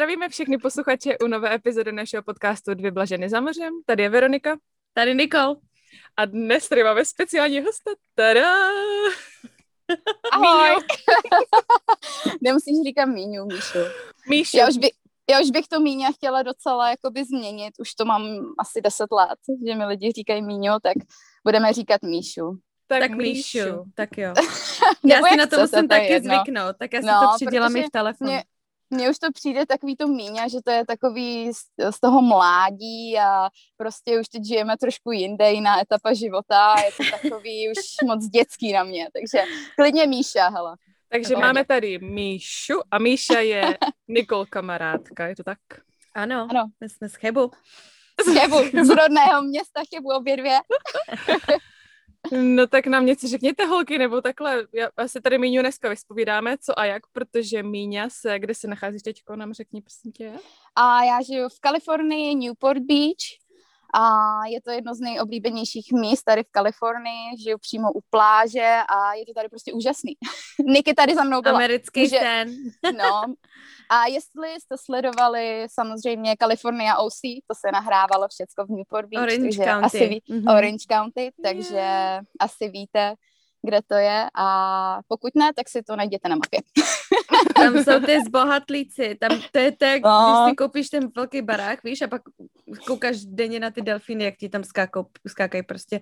Zdravíme všechny posluchače u nové epizody našeho podcastu Dvě blaženy za mořem. Tady je Veronika. Tady Nikol. A dnes tady máme speciální hosta. Tada! Ahoj. Nemusíš říkat Míňu, Míšu. Míšu. Já už, by, já už bych to Míňa chtěla docela jakoby změnit. Už to mám asi 10 let, že mi lidi říkají Míňo, tak budeme říkat Míšu. Tak, tak Míšu. Míšu, tak jo. já si na to musím taky jedno. zvyknout, tak já si no, to přidělám i v telefonu. Mě, mně už to přijde takový to míňa, že to je takový z, z toho mládí a prostě už teď žijeme trošku jinde, jiná etapa života a je to takový už moc dětský na mě, takže klidně Míša, hele. Takže Pohodě. máme tady Míšu a Míša je Nikol kamarádka, je to tak? Ano, ano. my jsme z Chebu. Z Chebu, z rodného města Chebu obě dvě. No tak nám něco řekněte, holky, nebo takhle, já se tady Míňu dneska vyspovídáme, co a jak, protože Míňa se, kde se nacházíš teď, nám řekni, prosím tě. A já žiju v Kalifornii, Newport Beach, a je to jedno z nejoblíbenějších míst tady v Kalifornii, žiju přímo u pláže a je to tady prostě úžasný. Niky tady za mnou byla. Americký že, sen. No. A jestli jste sledovali samozřejmě California OC, to se nahrávalo všecko v Newport Beach. Orange takže County. Asi ví, mm-hmm. Orange County, takže yeah. asi víte, kde to je a pokud ne, tak si to najděte na mapě. Tam jsou ty zbohatlíci, tam to je tak, no. když si koupíš ten velký barák, víš, a pak koukáš denně na ty delfíny, jak ti tam skákou, skákají prostě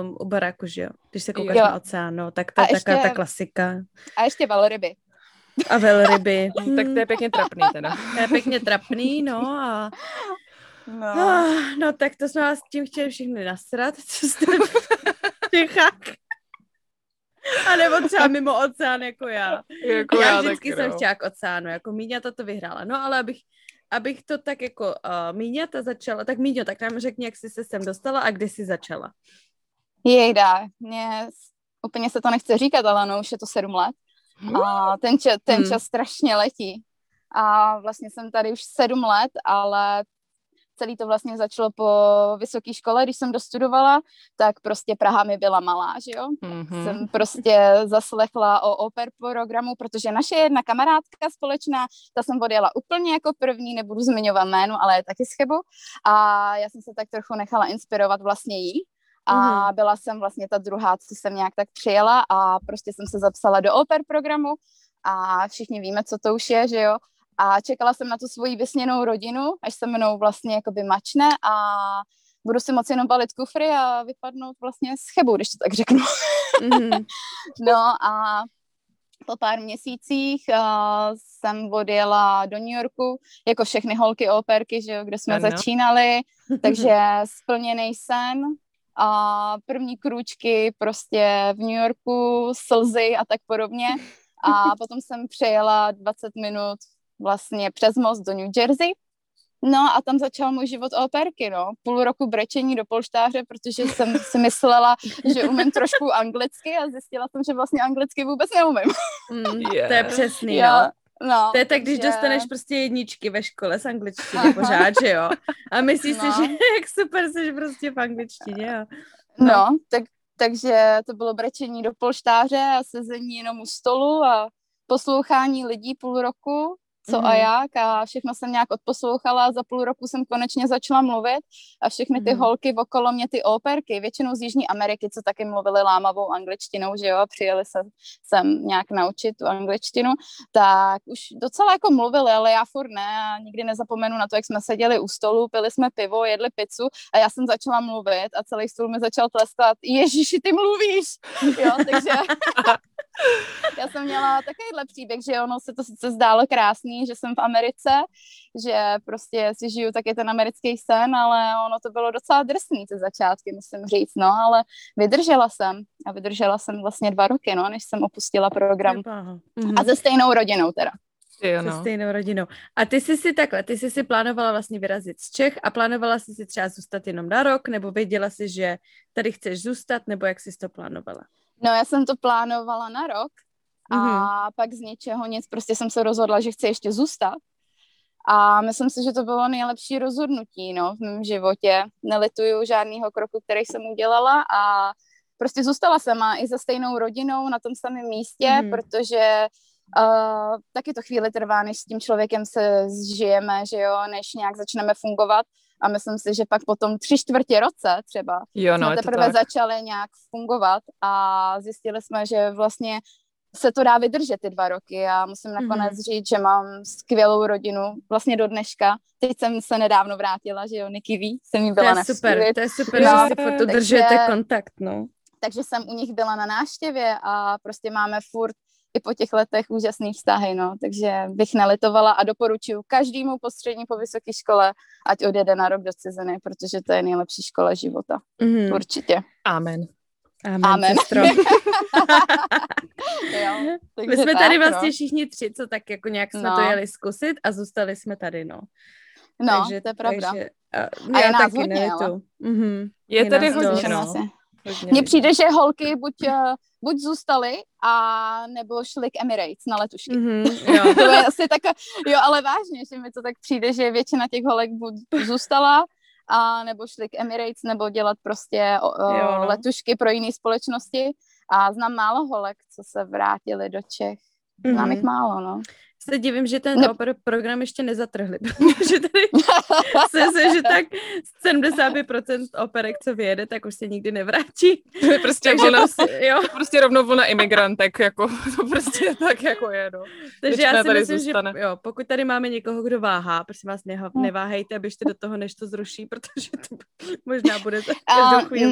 um, u baráku, že jo, když se koukáš jo. na oceán, no, tak to je ještě, taková ta klasika. A ještě velryby. A velryby. tak to je pěkně trapný teda. To je pěkně trapný, no a No. No, no tak to jsme vás tím chtěli všechny nasrat, co jste v Čechách. A nebo třeba mimo oceán, jako já. Jako já, já vždycky taky, jsem no. chtěla k oceánu, jako Míňata to vyhrála. No ale abych, abych to tak jako uh, Míňata začala, tak Míňo, tak nám řekni, jak jsi se sem dostala a kdy jsi začala. Jejda, mě úplně se to nechce říkat, ale no už je to sedm let. A ten, čas, ten hmm. čas strašně letí. A vlastně jsem tady už sedm let, ale celý to vlastně začalo po vysoké škole, když jsem dostudovala, tak prostě Praha mi byla malá, že jo. Mm-hmm. Jsem prostě zaslechla o oper programu, protože naše jedna kamarádka společná, ta jsem odjela úplně jako první, nebudu zmiňovat jméno, ale je taky z Chebu. A já jsem se tak trochu nechala inspirovat vlastně jí. A mm-hmm. byla jsem vlastně ta druhá, co jsem nějak tak přijela a prostě jsem se zapsala do oper programu a všichni víme, co to už je, že jo a čekala jsem na tu svoji vysněnou rodinu, až se mnou vlastně jakoby mačne a budu si moci jenom balit kufry a vypadnout vlastně z chebu, když to tak řeknu. Mm-hmm. no a po pár měsících uh, jsem odjela do New Yorku, jako všechny holky operky, že jo, kde jsme ano. začínali, takže splněný sen a první krůčky prostě v New Yorku, slzy a tak podobně. A potom jsem přejela 20 minut vlastně přes most do New Jersey. No a tam začal můj život operky, no. Půl roku brečení do polštáře, protože jsem si myslela, že umím trošku anglicky a zjistila jsem, že vlastně anglicky vůbec neumím. Mm, yeah. To je přesný, jo. no. No, to je tak, když že... dostaneš prostě jedničky ve škole z angličtiny pořád, že jo? A myslíš no. si, že jak super jsi prostě v angličtině, jo? No, no tak, takže to bylo brečení do polštáře a sezení jenom u stolu a poslouchání lidí půl roku co mm-hmm. a mhm. jak a všechno jsem nějak odposlouchala. Za půl roku jsem konečně začala mluvit a všechny ty mm-hmm. holky okolo mě, ty operky, většinou z Jižní Ameriky, co taky mluvili lámavou angličtinou, že jo, přijeli se sem nějak naučit tu angličtinu, tak už docela jako mluvili, ale já furt ne a nikdy nezapomenu na to, jak jsme seděli u stolu, pili jsme pivo, jedli pizzu a já jsem začala mluvit a celý stůl mi začal tleskat, Ježíši, ty mluvíš, jo, takže já jsem měla takovýhle příběh, že ono se to sice zdálo krásný, že jsem v Americe, že prostě si žiju taky ten americký sen, ale ono to bylo docela drsný ty začátky, musím říct, no, ale vydržela jsem a vydržela jsem vlastně dva roky, no, než jsem opustila program. Mhm. A se stejnou rodinou teda. Jo, no. Se stejnou rodinou. A ty jsi si takhle, ty jsi si plánovala vlastně vyrazit z Čech a plánovala jsi si třeba zůstat jenom na rok, nebo věděla jsi, že tady chceš zůstat, nebo jak jsi to plánovala? No já jsem to plánovala na rok a mm-hmm. pak z ničeho nic, prostě jsem se rozhodla, že chci ještě zůstat. A myslím si, že to bylo nejlepší rozhodnutí no, v mém životě. Nelituju žádného kroku, který jsem udělala a prostě zůstala jsem a i za stejnou rodinou na tom samém místě, mm. protože uh, taky to chvíli trvá, než s tím člověkem se zžijeme, že jo, než nějak začneme fungovat a myslím si, že pak potom tři čtvrtě roce třeba jo, no, jsme teprve začali nějak fungovat a zjistili jsme, že vlastně se to dá vydržet ty dva roky a musím nakonec mm-hmm. říct, že mám skvělou rodinu vlastně do dneška. Teď jsem se nedávno vrátila, že jo, Niky ví, jsem jí byla to je super, to je super, no, že si furt udržujete kontakt, no. Takže jsem u nich byla na návštěvě a prostě máme furt i po těch letech úžasný vztahy, no, takže bych nelitovala a doporučuji každému po střední, po vysoké škole, ať odjede na rok do ciziny, protože to je nejlepší škola života. Mm-hmm. Určitě. Amen. Amen. Amen. jo, My jsme tak, tady no. vlastně no. všichni tři, co tak jako nějak jsme no. to jeli zkusit a zůstali jsme tady, no. No, takže, to je pravda. Takže, a, a je nás hodně, ale. Mm-hmm. Je, je tady hodně, no. Mně přijde, že holky buď, uh, buď zůstaly a nebo šly k Emirates na letušky. Mm-hmm, jo. to je asi tak, jo, ale vážně, že mi to tak přijde, že většina těch holek buď zůstala a nebo šli k Emirates, nebo dělat prostě o, jo, no. letušky pro jiné společnosti. A znám málo holek, co se vrátili do Čech. Znám mm-hmm. jich málo, no se divím, že ten opera program ještě nezatrhli, protože tady se, se, že tak 75% operek, co vyjede, tak už se nikdy nevrátí. To je prostě, Takže vlna, prostě, jo. prostě rovnou vlna imigrantek, jako, to prostě tak jako je, no. Takže já si myslím, zůstane. že jo, pokud tady máme někoho, kdo váhá, prosím vás, neha, hm. neváhejte, běžte do toho, než to zruší, protože to možná bude za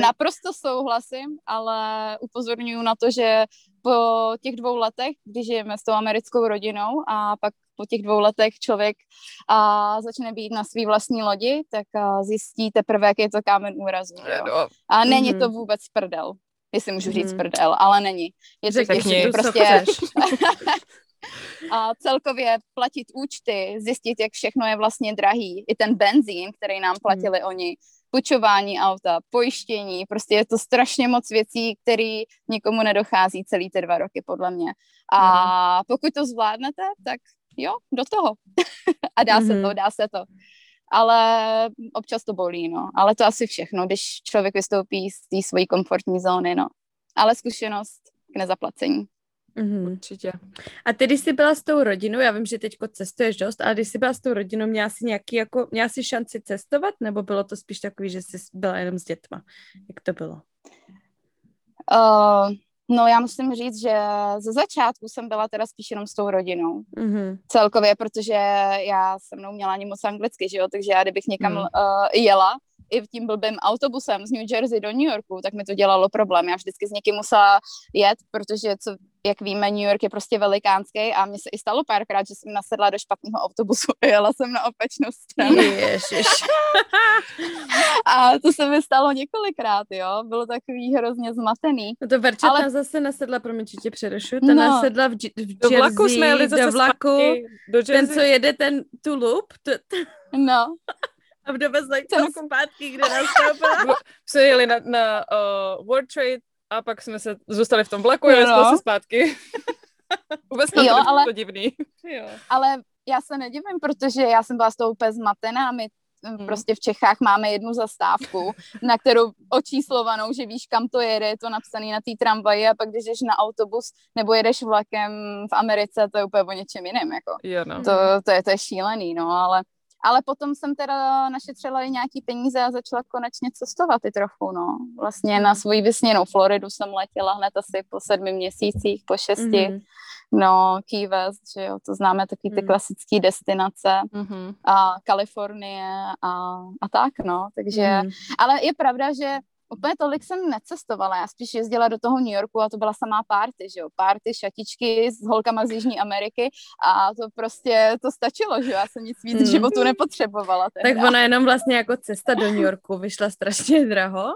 Naprosto souhlasím, ale upozorňuji na to, že po těch dvou letech, když žijeme s tou americkou rodinou a pak po těch dvou letech člověk a začne být na svý vlastní lodi, tak a zjistí teprve, jak je to kámen úrazu. Jo? A není mm-hmm. to vůbec prdel, jestli můžu říct mm-hmm. prdel, ale není. Je to těžké, prostě... a celkově platit účty, zjistit, jak všechno je vlastně drahý. I ten benzín, který nám platili mm. oni, půjčování auta, pojištění, prostě je to strašně moc věcí, které nikomu nedochází celý ty dva roky, podle mě. A mm. pokud to zvládnete, tak jo, do toho. a dá mm. se to, mhm. dá se to. Ale občas to bolí, no. Ale to asi všechno, když člověk vystoupí z té svojí komfortní zóny, no. Ale zkušenost k nezaplacení. Mm-hmm. Určitě. A ty, když jsi byla s tou rodinou, já vím, že teď cestuješ dost, ale když jsi byla s tou rodinou, měla jsi nějaký, jako, měla jsi šanci cestovat, nebo bylo to spíš takový, že jsi byla jenom s dětma? Jak to bylo? Uh, no já musím říct, že ze začátku jsem byla teda spíš jenom s tou rodinou. Mm-hmm. Celkově, protože já jsem mnou měla ani moc anglicky, že jo, takže já kdybych někam mm. uh, jela, i tím blbým autobusem z New Jersey do New Yorku, tak mi to dělalo problém. Já vždycky s někým musela jet, protože co, jak víme, New York je prostě velikánský a mně se i stalo párkrát, že jsem nasedla do špatného autobusu a jela jsem na opačnou stranu. Ježiš. a to se mi stalo několikrát, jo. Bylo takový hrozně zmatený. No to Verča ale... zase nasedla, promiň, tě přerušu, ta no. nasedla v, v Jersey, do vlaku jsme jeli zase do vlaku, do ten, co jede ten tu loop. Tu... No. A v dovezli to zpátky, kde nastoupila. jsme jeli na, na uh, World Trade a pak jsme se zůstali v tom vlaku a jeli no. se zpátky. Vůbec jo, to ale, to divný. Jo. Ale já se nedivím, protože já jsem byla z toho úplně zmatená. My hmm. prostě v Čechách máme jednu zastávku, na kterou očíslovanou, že víš, kam to jede, je to napsané na té tramvaji a pak když jdeš na autobus nebo jedeš vlakem v Americe, to je úplně o něčem jiném, jako. Jo, no. to, to, je, to je šílený, no, ale ale potom jsem teda našetřila i nějaký peníze a začala konečně cestovat i trochu, no. Vlastně na svoji vysněnou Floridu jsem letěla hned asi po sedmi měsících, po šesti. Mm-hmm. No, Key West, že jo, to známe taky ty mm. klasické destinace mm-hmm. a Kalifornie a, a tak, no, takže, mm. ale je pravda, že úplně tolik jsem necestovala, já spíš jezdila do toho New Yorku a to byla samá party, že jo, party, šatičky s holkama z Jižní Ameriky a to prostě, to stačilo, že jo, já jsem nic víc hmm. životu nepotřebovala. Tehda. Tak ona jenom vlastně jako cesta do New Yorku vyšla strašně draho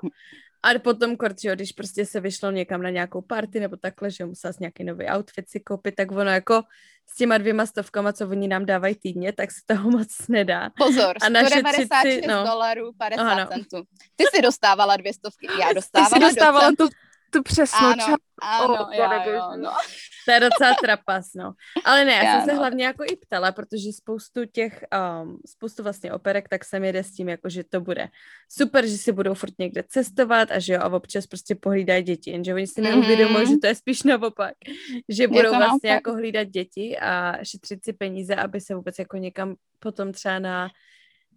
a potom kort, že když prostě se vyšlo někam na nějakou party nebo takhle, že musela nějaký nový outfit si koupit, tak ono jako s těma dvěma stovkama, co oni nám dávají týdně, tak se toho moc nedá. Pozor, a 196 si, no. dolarů 50 Aha, no. centů. Ty si dostávala dvě stovky, já dostávala, Ty jsi dostávala tu, tu přesnou Ano, část. ano, Oh, jo, pane jo, no. To je docela trapas, no. Ale ne, já, Já jsem se no. hlavně jako i ptala, protože spoustu těch, um, spoustu vlastně operek, tak se mi jde s tím, jako, že to bude super, že si budou furt někde cestovat a že jo, a občas prostě pohlídají děti, jenže oni si neuvědomují, že to je spíš naopak, že budou vlastně naopak. jako hlídat děti a šetřit si peníze, aby se vůbec jako někam potom třeba na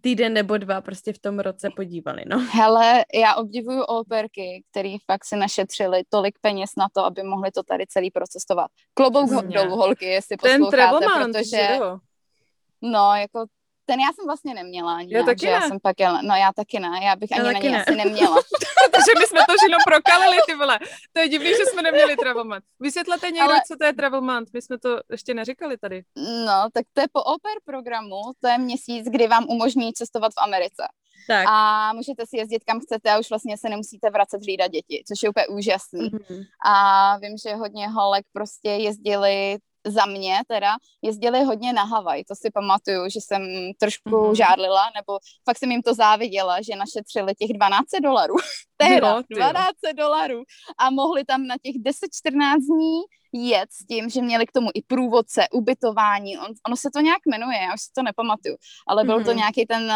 týden nebo dva prostě v tom roce podívali, no. Hele, já obdivuju operky, který fakt si našetřili tolik peněz na to, aby mohli to tady celý procestovat. Klobouk dolů, holky, jestli Ten posloucháte, protože, no, jako ten já jsem vlastně neměla ani Já nějak, taky že já ne. jsem pak jela, no já taky ne, já bych Já ani na taky ní ne. asi neměla. Protože my jsme to jenom prokalili, ty vole. To je divný, že jsme neměli Travelmant. Vysvětlete někdo, Ale- co to je Travelmant. My jsme to ještě neříkali tady. No, tak to je po oper programu, to je měsíc, kdy vám umožní cestovat v Americe. Tak. A můžete si jezdit kam chcete a už vlastně se nemusíte vracet hlídat děti, což je úplně úžasný. Mhm. A vím, že hodně holek prostě jezdili za mě teda, jezdili hodně na Havaj, to si pamatuju, že jsem trošku Mhm. mm-hmm. žádlila, nebo fakt jsem jim to záviděla, že našetřili těch 12 dolarů. Ty jo. 12 dolarů. A mohli tam na těch 10-14 dní jet s tím, že měli k tomu i průvodce, ubytování, on, ono se to nějak jmenuje, já už si to nepamatuju, ale byl mm-hmm. to Mhm. nějaký ten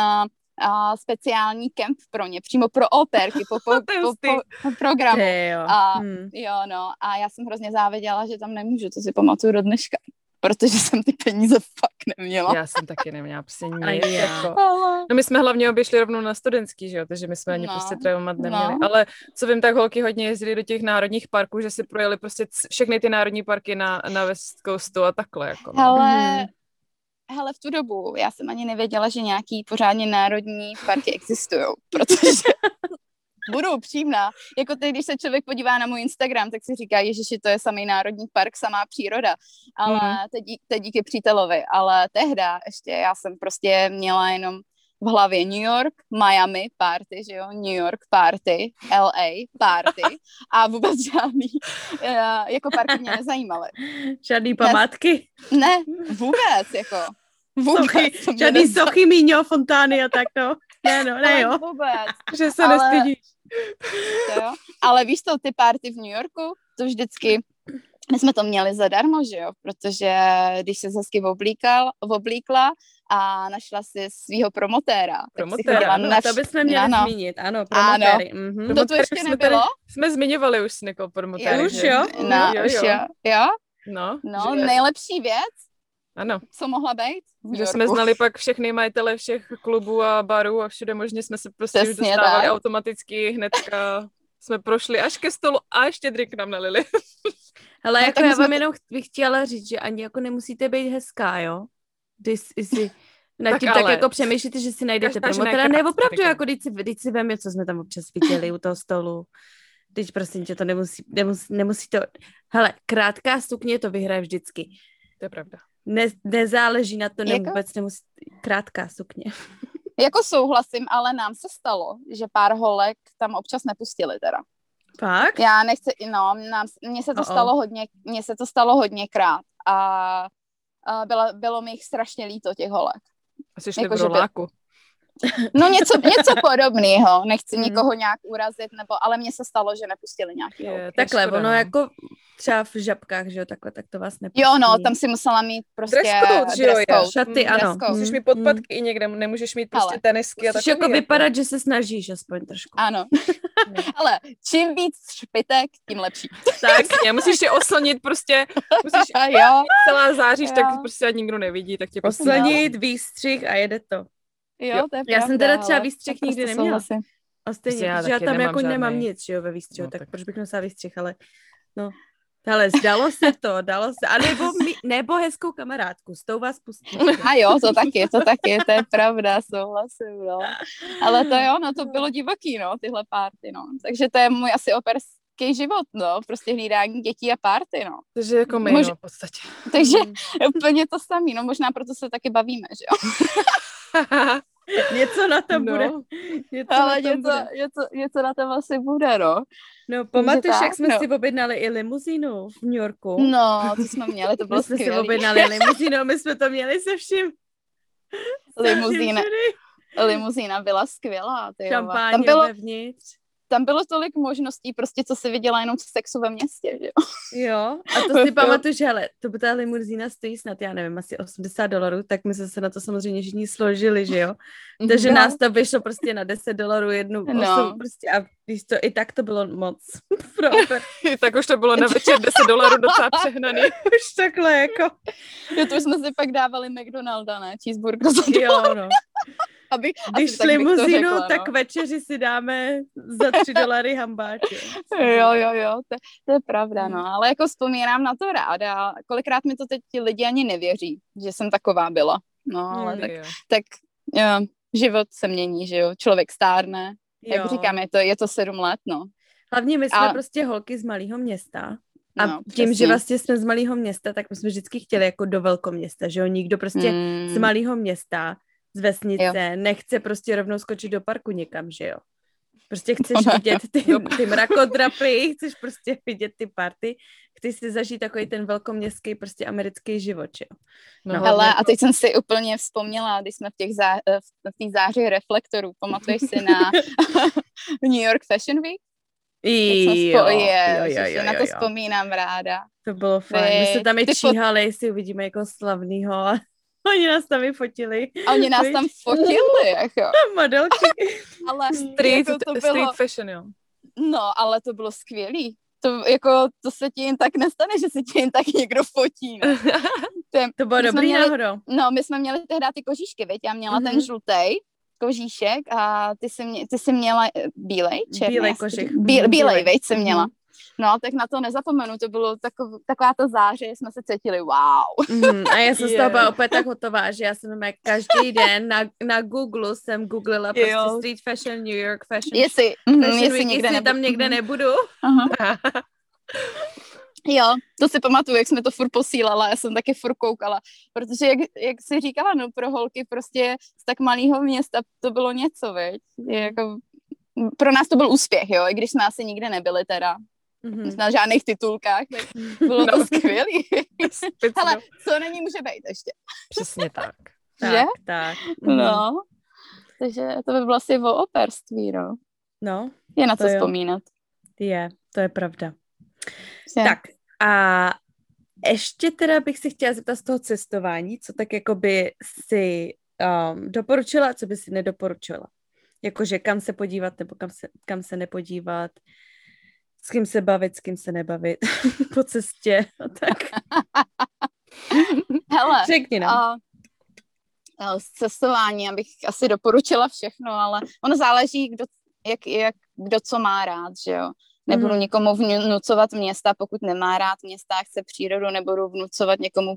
uh, uh, speciální kemp pro ně, přímo pro operky, po, po, po, hustý. po programu. Jo. A- Hmm. Jo, no, a já jsem hrozně záviděla, že tam nemůžu, to si pamatuju do dneška, protože jsem ty peníze fakt neměla. Já jsem taky neměla prostě nic. Ani já. Jako. Ale... No my jsme hlavně obešli rovnou na studentský, že jo, takže my jsme ani No, prostě Travelmat neměli. no. Ale co vím, tak holky hodně jezdili do těch národních parků, že si projeli prostě všechny ty národní parky na, na West Coastu a takhle. Jako, no. Hele, Mhm. Hele, v tu dobu já jsem ani nevěděla, že nějaký pořádně národní parky existují, protože budu upřímná, jako teď, když se člověk podívá na můj Instagram, tak si říká, ježiši, to je samý národní park, samá příroda, ale Mhm. teď, dí- teď díky přítelovi, ale tehda ještě já jsem prostě měla jenom v hlavě New York, Miami party, že jo, New York party, LA party a vůbec žádný uh, jako parky mě nezajímaly. Žádný památky. Ne, vůbec, jako. Vůbec. Sochy, žádný sochy, míňo, fontány a tak, no. Ne, no, ne, jo. Vůbec, Že se Ale- nestydíš. to jo. Ale víš to, ty party v New Yorku, to vždycky, my jsme to měli zadarmo, že jo, protože když se hezky oblíkal, oblíkla a našla si svýho promotéra, Promotéra, ano, na A to bychom měli ano. zmínit, ano, promotéry. Mhm. To tu ještě jsme nebylo? Jsme zmiňovali už s Nikou promotéry. Už že? jo? No, jo, už jo. jo. jo? No, No, že, nejlepší věc, ano. co mohla být Že jsme znali pak všechny majitele všech klubů a barů a všude možně jsme se prostě už Přesně dostávali tak. automaticky hnedka jsme prošli až ke stolu a ještě drink nám nalili. Hele, No, jako já jsme vám to- jenom ch- bych chtěla říct, že ani jako nemusíte být hezká, jo? Když si nad Tak tím tak ale- jako přemýšlíte, že si najdete je promotora, ne, opravdu, jako když si, když si vem, co jsme tam občas viděli u toho stolu. Teď prosím tě, to nemusí, nemusí, nemusí to... Hele, krátká sukně to vyhraje vždycky. To je pravda. Ne, nezáleží na to, ne, Jako- vůbec nemusí... Krátká sukně. Jako souhlasím, ale nám se stalo, že pár holek tam občas nepustili teda. Fakt? Já nechci, no, nám, mně se to Oh, oh. stalo hodně, mně se to stalo hodněkrát a, byla, bylo mi jich strašně líto těch holek. Asi šli Jako, v že by- roláku. No něco, něco podobného, nechci Hmm. nikoho nějak urazit, nebo, ale mně se stalo, že nepustili nějaký Je, holky. Takhle, škoda, ono no. jako třeba v žabkách, že jo, takhle, tak to vás nepustí. Jo, no, tam si musela mít prostě Dress code, že jo, dress code. Šaty, Mm, ano. code. Musíš Mm, mít podpatky i někde, nemůžeš mít prostě Ale tenisky a Musíš takový. jako vypadat, že se snažíš aspoň trošku. Ano. No. ale čím víc špitek, tím lepší. Tak, ne, musíš je oslnit prostě, musíš A jo, celá záříš, Jo. tak prostě nikdo nevidí, tak tě prostě Oslenit, výstřih a jede to. Jo, to je Já jsem teda třeba výstřih nikdy neměla. souhlasím. A stejně, Prostě já já, protože já tam nemám jako nemám žádnej. nic, že jo, ve výstřihu, No, tak, tak- proč bych nosila výstřih, ale no. Ale zdalo se to, dalo se, a nebo, mi, nebo hezkou kamarádku, s tou vás pustím. A jo, to taky, to taky, to je pravda, souhlasím, no. Ale to jo, no to bylo divoký, no, tyhle párty, no. Takže to je můj asi operský život, no, prostě hlídání dětí a párty, no. Takže jako my, Mož- no, v podstatě. Takže úplně to samý, no možná proto se taky bavíme, že jo. něco na tom No. bude. Něco Ale na tom něco, bude. něco, něco na tom asi bude, no. No, pamatuješ, jak jsme no. si objednali i limuzínu v New Yorku? No, to jsme měli, to bylo my jsme si objednali limuzínu, my jsme to měli se vším. Limuzína, Se limuzína byla skvělá, ty. Šampáň Tam bylo, vevnitř. Tam bylo tolik možností, prostě co si viděla jenom v sexu ve městě, že jo. Jo, a to si pamatuju, že hele, to by ta limuzína stojí snad, já nevím, asi 80 dolarů, tak my jsme se na to samozřejmě všichni složili, že jo. Takže no. nás to vyšlo prostě na 10 dolarů jednu no. osobu, prostě a víš to, i tak to bylo moc. tak už to bylo na večer 10 dolarů docela přehnaný. už takhle jako. Jo, to jsme si pak dávali McDonalda, ne? Cheeseburger za Jo, no. Aby, Když limuzínu, řekla, tak no. večeři si dáme za tři dolary hambáče. jo, jo, jo, to, to je pravda, no, ale jako vzpomínám na to ráda. Kolikrát mi to teď ti lidi ani nevěří, že jsem taková byla. No, ale mm, tak, tak jo, život se mění, že jo, člověk stárne. Jo. Jak říkám, je to, je to sedm let, no. Hlavně my jsme A... prostě holky z malého města. A no, tím, že vlastně jsme z malého města, tak my jsme vždycky chtěli jako do velkoměsta, že jo, nikdo prostě mm. z malého města z vesnice, jo. nechce prostě rovnou skočit do parku někam, že jo. Prostě chceš no, vidět ty, ty mrakodrapy, chceš prostě vidět ty party, chceš si zažít takový ten velkoměstský prostě americký život, jo. No, no hele, a teď jsem si úplně vzpomněla, když jsme v těch zá, v té záři reflektorů, pamatuješ si na New York Fashion Week? Jo, spo- je, jo, jo, jo, na to jo. vzpomínám ráda. To bylo fajn. My se tam i číhali, jestli uvidíme jako slavnýho. Oni nás tam i fotili. Oni nás tam fotili, jako. Modelky. ale street, jako to bylo, street fashion, jo. No, ale to bylo skvělý. To, jako, to se ti jen tak nestane, že se ti jen tak někdo fotí. Ne? Ten, to bylo dobrý měli, náhodou. No, my jsme měli tehdy ty kožíšky, veď? Já měla mm-hmm. ten mhm. žlutý kožíšek a ty jsi, mě, ty jsi měla eh, bílej, černý. Bílej kožich. Bílej, bílej, veď, jsem měla. Mm-hmm. No, tak na to nezapomenu, to bylo takov, taková ta záře, jsme se cítili wow. Mm, a já jsem yeah. z toho opět tak hotová, že já jsem jak každý den na, na Google jsem googlila prostě jo. street fashion, New York fashion. Jestli, mm, fashion jestli, week, někde jestli tam někde mhm. nebudu. Uh-huh. Jo, to si pamatuju, jak jsme to furt posílala, já jsem taky furt koukala, protože jak, jak jsi říkala, no pro holky prostě z tak malého města to bylo něco, veď? Jako, pro nás to byl úspěch, jo, i když jsme asi nikde nebyli teda, mm-hmm. na žádných titulkách, tak bylo no. to skvělý. Ale co není může být ještě. Přesně tak. tak že? Tak. Mm-hmm. No. Takže to by bylo asi o operství, no. No. Je na co jo. vzpomínat. Je, to je pravda. Je. Tak a ještě teda bych si chtěla zeptat z toho cestování, co tak jako by si um, doporučila, co by si nedoporučila. Jakože kam se podívat nebo kam se, kam se nepodívat, s kým se bavit, s kým se nebavit po cestě a tak. Hele, Řekni nám. Uh, z cestování, abych asi doporučila všechno, ale ono záleží, kdo, jak, jak, kdo co má rád, že jo. Nebudu mm. nikomu vnucovat města, pokud nemá rád města a chce přírodu, nebudu vnucovat někomu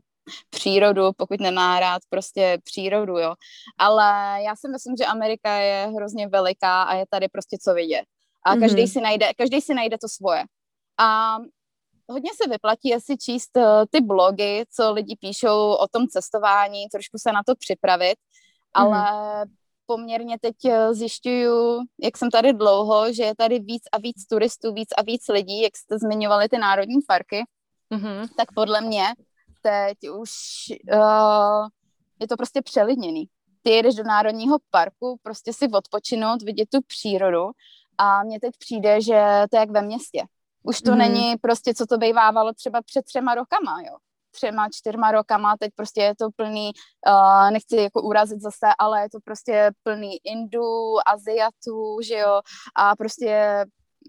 přírodu, pokud nemá rád prostě přírodu, jo. Ale já si myslím, že Amerika je hrozně veliká a je tady prostě co vidět a každý mm-hmm. si najde, každý si najde to svoje. A hodně se vyplatí asi číst uh, ty blogy, co lidi píšou o tom cestování, trošku se na to připravit, mm-hmm. ale poměrně teď eh, zjišťuju, jak jsem tady dlouho, že je tady víc a víc turistů, víc a víc lidí, jak jste zmiňovali ty národní parky, mm-hmm. tak podle mě teď už uh, je to prostě přelidněný. Ty jedeš do národního parku, prostě si odpočinout, vidět tu přírodu a mně teď přijde, že to je jak ve městě. Už to mm. není prostě, co to bývávalo třeba před třema rokama, jo. Třema, čtyřma rokama, teď prostě je to plný, uh, nechci jako urazit zase, ale je to prostě plný Indů, Aziatů, že jo, a prostě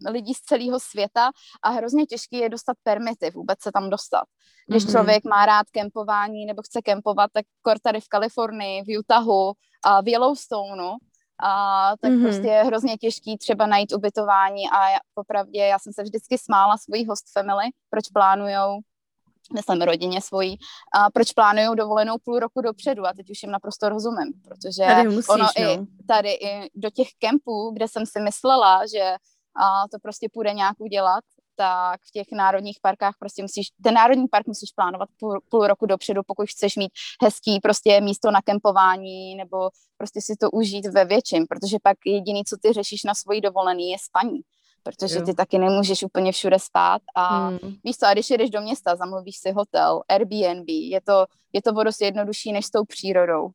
lidí z celého světa a hrozně těžký je dostat permity, vůbec se tam dostat. Když mm-hmm. člověk má rád kempování nebo chce kempovat, tak kor tady v Kalifornii, v Utahu a v Yellowstoneu, a tak mm-hmm. prostě je hrozně těžký třeba najít ubytování a já, popravdě já jsem se vždycky smála svojí host family, proč plánujou myslím rodině svojí, a proč plánují dovolenou půl roku dopředu a teď už jim naprosto rozumím, protože tady musíš, ono no. i tady i do těch kempů, kde jsem si myslela, že a to prostě půjde nějak udělat, tak v těch národních parkách prostě musíš, ten národní park musíš plánovat půl, půl roku dopředu, pokud chceš mít hezký prostě místo na kempování nebo prostě si to užít ve větším, protože pak jediný, co ty řešíš na svoji dovolený, je spaní protože jo. ty taky nemůžeš úplně všude spát a hmm. víš co, a když jedeš do města, zamluvíš si hotel, Airbnb, je to, je to o dost jednodušší než s tou přírodou.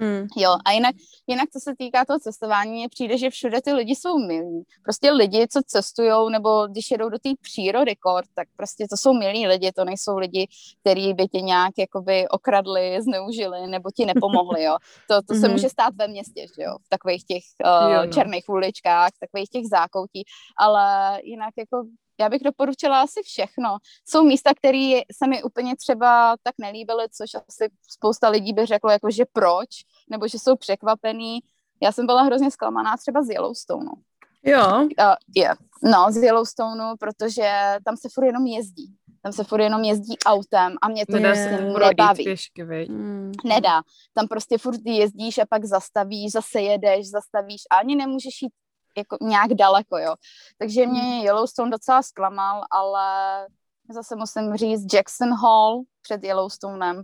Mm. Jo, a jinak, jinak, co se týká toho cestování, mně přijde, že všude ty lidi jsou milí. Prostě lidi, co cestují, nebo když jedou do té přírody kort, tak prostě to jsou milí lidi, to nejsou lidi, kteří by tě nějak jakoby okradli, zneužili, nebo ti nepomohli, jo. To, to se mhm. může stát ve městě, že jo, v takových těch uh, jo, no. černých uličkách, v takových těch zákoutí, ale jinak jako já bych doporučila asi všechno. Jsou místa, které se mi úplně třeba tak nelíbily, což asi spousta lidí by řeklo, jako že proč, nebo že jsou překvapený. Já jsem byla hrozně zklamaná třeba z Yellowstoneu. Jo. Uh, yeah. No, z Yellowstoneu, protože tam se furt jenom jezdí. Tam se furt jenom jezdí autem a mě to Nedá prostě nebaví. Pěšky, mm. Nedá. Tam prostě furt jezdíš a pak zastavíš, zase jedeš, zastavíš a ani nemůžeš jít jako nějak daleko, jo. Takže mě hmm. Yellowstone docela zklamal, ale zase musím říct Jackson Hall před Yellowstonem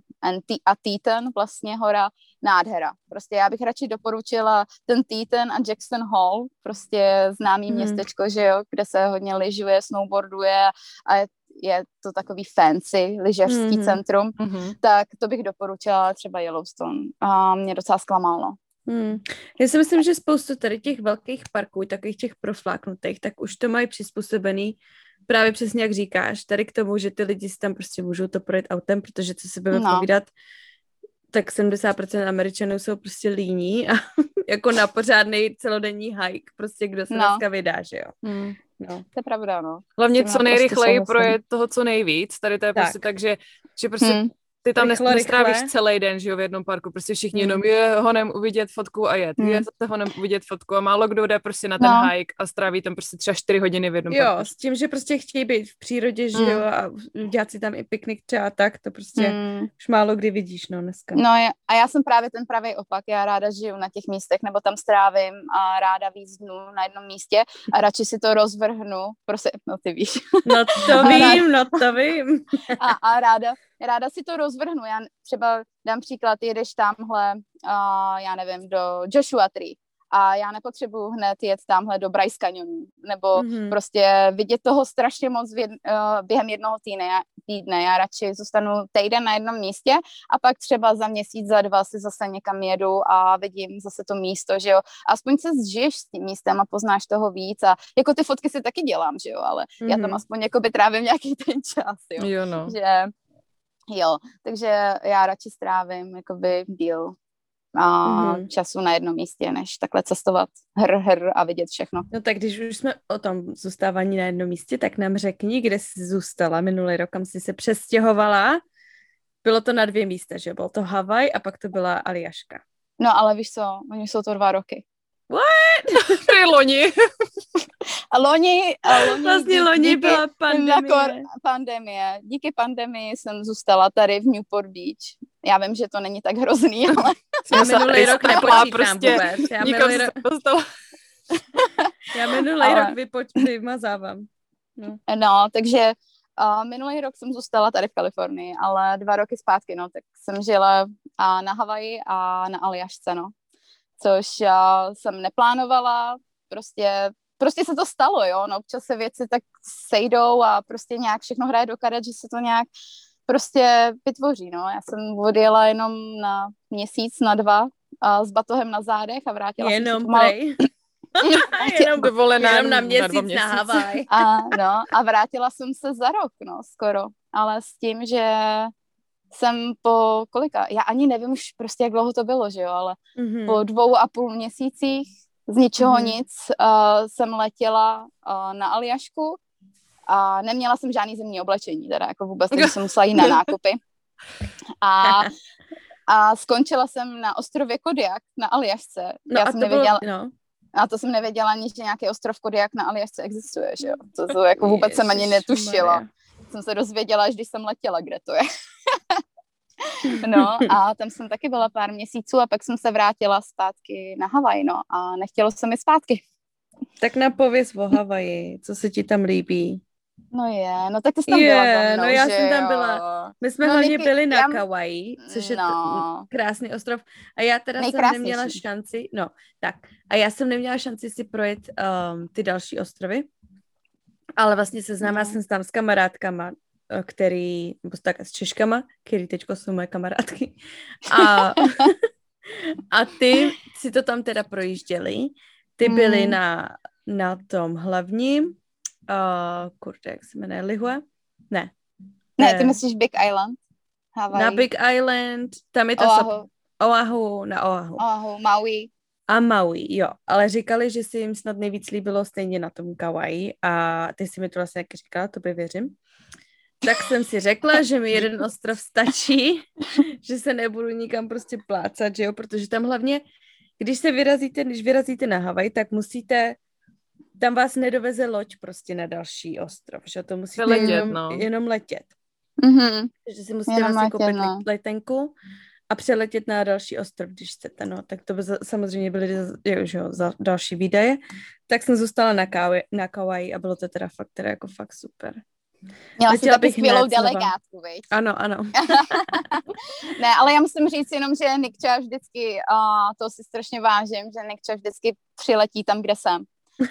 a Teton, vlastně hora, nádhera. Prostě já bych radši doporučila ten Teton a Jackson Hall, prostě známý hmm. městečko, že jo, kde se hodně lyžuje, snowboarduje a je, je to takový fancy lyžařský mm-hmm. centrum, mm-hmm. tak to bych doporučila třeba Yellowstone. A mě docela zklamalo. Hmm. Já si myslím, že spoustu tady těch velkých parků, takových těch profláknutých, tak už to mají přizpůsobený právě přesně jak říkáš, tady k tomu, že ty lidi si tam prostě můžou to projet autem, protože co si budeme no. povídat, tak 70% Američanů jsou prostě líní a jako na pořádný celodenní hike, prostě kdo se no. dneska vydá, že jo. Hmm. No. To je pravda, no. Hlavně co nejrychleji prostě projet toho, co nejvíc. Tady to je tak. prostě tak, že, že prostě hmm ty tam rychle, nestrávíš rychle. celý den, že jo, v jednom parku, prostě všichni mm. jenom je honem uvidět fotku a jet, mm. je zase honem uvidět fotku a málo kdo jde prostě na ten no. hike a stráví tam prostě třeba čtyři hodiny v jednom jo, parku. Jo, s tím, že prostě chtějí být v přírodě, že mm. jo, a dělat si tam i piknik třeba tak, to prostě mm. už málo kdy vidíš, no, dneska. No a já jsem právě ten pravý opak, já ráda žiju na těch místech, nebo tam strávím a ráda víc dnů na jednom místě a radši si to rozvrhnu, prostě, no ty víš. No to vím, no to vím. a, a ráda, ráda si to rozvrhnu. Já třeba dám příklad, jedeš tamhle, uh, já nevím, do Joshua Tree a já nepotřebuju hned jet tamhle do Bryce Canyonu, nebo mm-hmm. prostě vidět toho strašně moc v jed, uh, během jednoho týdne. Já, týdne. Já radši zůstanu týden na jednom místě a pak třeba za měsíc, za dva si zase někam jedu a vidím zase to místo, že jo. Aspoň se zžiješ s tím místem a poznáš toho víc a jako ty fotky si taky dělám, že jo, ale mm-hmm. já tam mhm. aspoň jako by trávím nějaký ten čas, jo. jo no. Že Jo, takže já radši strávím jakoby díl a mm-hmm. času na jednom místě, než takhle cestovat hr, hr a vidět všechno. No tak když už jsme o tom zůstávání na jednom místě, tak nám řekni, kde jsi zůstala minulý rok, kam jsi se přestěhovala. Bylo to na dvě místa, že? Bylo to Havaj a pak to byla Aljaška. No ale víš co, oni jsou to dva roky. What? to je loni. A loni, a loni vlastně loni díky, byla pandemie. Kor, pandemie. Díky pandemii jsem zůstala tady v Newport Beach. Já vím, že to není tak hrozný, ale... Já minulý rok nepočítám prostě vůbec. Já minulý, rok... Já minulý ale... rok vypoč... vymazávám. No. no, takže uh, minulý rok jsem zůstala tady v Kalifornii, ale dva roky zpátky, no, tak jsem žila uh, na Havaji a na Aljašce, no. Což uh, jsem neplánovala, prostě prostě se to stalo, jo, no občas se věci tak sejdou a prostě nějak všechno hraje do karet, že se to nějak prostě vytvoří, no. Já jsem odjela jenom na měsíc, na dva a s batohem na zádech a vrátila jenom jsem se pomalu... jenom dovolená jenom na měsíc na, měsíc. na Havaj. A, no, a vrátila jsem se za rok, no, skoro. Ale s tím, že jsem po kolika, já ani nevím už prostě, jak dlouho to bylo, že jo, ale mm-hmm. po dvou a půl měsících z ničeho mm. nic uh, jsem letěla uh, na Aljašku a neměla jsem žádný zimní oblečení, teda jako vůbec, takže jsem musela jít na nákupy. A, a skončila jsem na ostrově Kodiak na Aljašce. No Já jsem nevěděla, bylo, no. A to jsem nevěděla ani, že nějaký ostrov Kodiak na Aljašce existuje, že jo. To, to jako vůbec Ježiš, jsem ani netušila. Maria. Jsem se dozvěděla, až když jsem letěla, kde to je. No a tam jsem taky byla pár měsíců a pak jsem se vrátila zpátky na Havaj, no a nechtělo se mi zpátky. Tak napověz o Havaji, co se ti tam líbí? No je, no tak ty jsi tam je, byla za mnou, no já jsem tam jo? byla. My jsme no, hlavně nejky, byli na já... Kauai, což je no. krásný ostrov. A já teda jsem neměla šanci, no tak, a já jsem neměla šanci si projet um, ty další ostrovy, ale vlastně se znám, no. jsem tam s kamarádkama, který, nebo tak s Češkama, který teďko jsou moje kamarádky. A, A ty si to tam teda projížděli. Ty byli mm. na, na tom hlavním, uh, kurde, jak se jmenuje, Lihue? Ne. Ne, ty myslíš Big Island? Hawaii. Na Big Island, tam je to Oahu. So, Oahu, na Oahu. Oahu, Maui. A Maui, jo. Ale říkali, že si jim snad nejvíc líbilo stejně na tom Kawaii a ty si mi to vlastně jak říkala, to by věřím. Tak jsem si řekla, že mi jeden ostrov stačí, že se nebudu nikam prostě plácat, že jo, protože tam hlavně, když se vyrazíte, když vyrazíte na Havaj, tak musíte tam vás nedoveze loď prostě na další ostrov, že to musíte letět, jenom, no. jenom letět. Mm-hmm. Takže si musíte jenom vlastně koupit no. letenku a přeletět na další ostrov, když chcete, no, tak to by za, samozřejmě byly jo, že jo, za další výdaje. Tak jsem zůstala na, kávi, na Kawaii a bylo to teda fakt, teda jako fakt super. Měla jsi taky skvělou delegátku, viď? Ano, ano. ne, ale já musím říct jenom, že Nikča vždycky, uh, to si strašně vážím, že Nikča vždycky přiletí tam, kde jsem.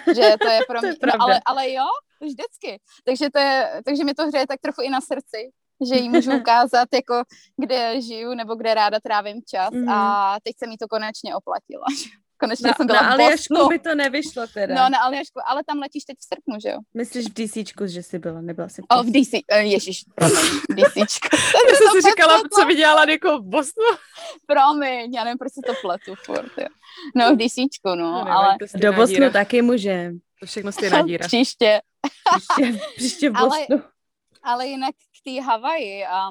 Že to je pro mě, to je no, ale, ale jo, vždycky. Takže, to je, takže mi to hřeje tak trochu i na srdci, že jí můžu ukázat, jako kde žiju nebo kde ráda trávím čas mm. a teď se mi to konečně oplatilo. Konečně na, jsem byla na Aljašku by to nevyšlo teda. No, na Aljašku, ale tam letíš teď v srpnu, že jo? Myslíš v DCčku, že jsi byla, nebyla jsi v O, v DC, uh, ježiš, v DCčku. Já jsem si říkala, co by dělala jako v Bosnu. Promiň, já nevím, proč se to pletu furt, jo. No, v DCčku, no, no ale... Do Bosnu taky může. To všechno stejná díra. Příště. Příště, příště v Bosnu. Ale, ale jinak k té Havaji a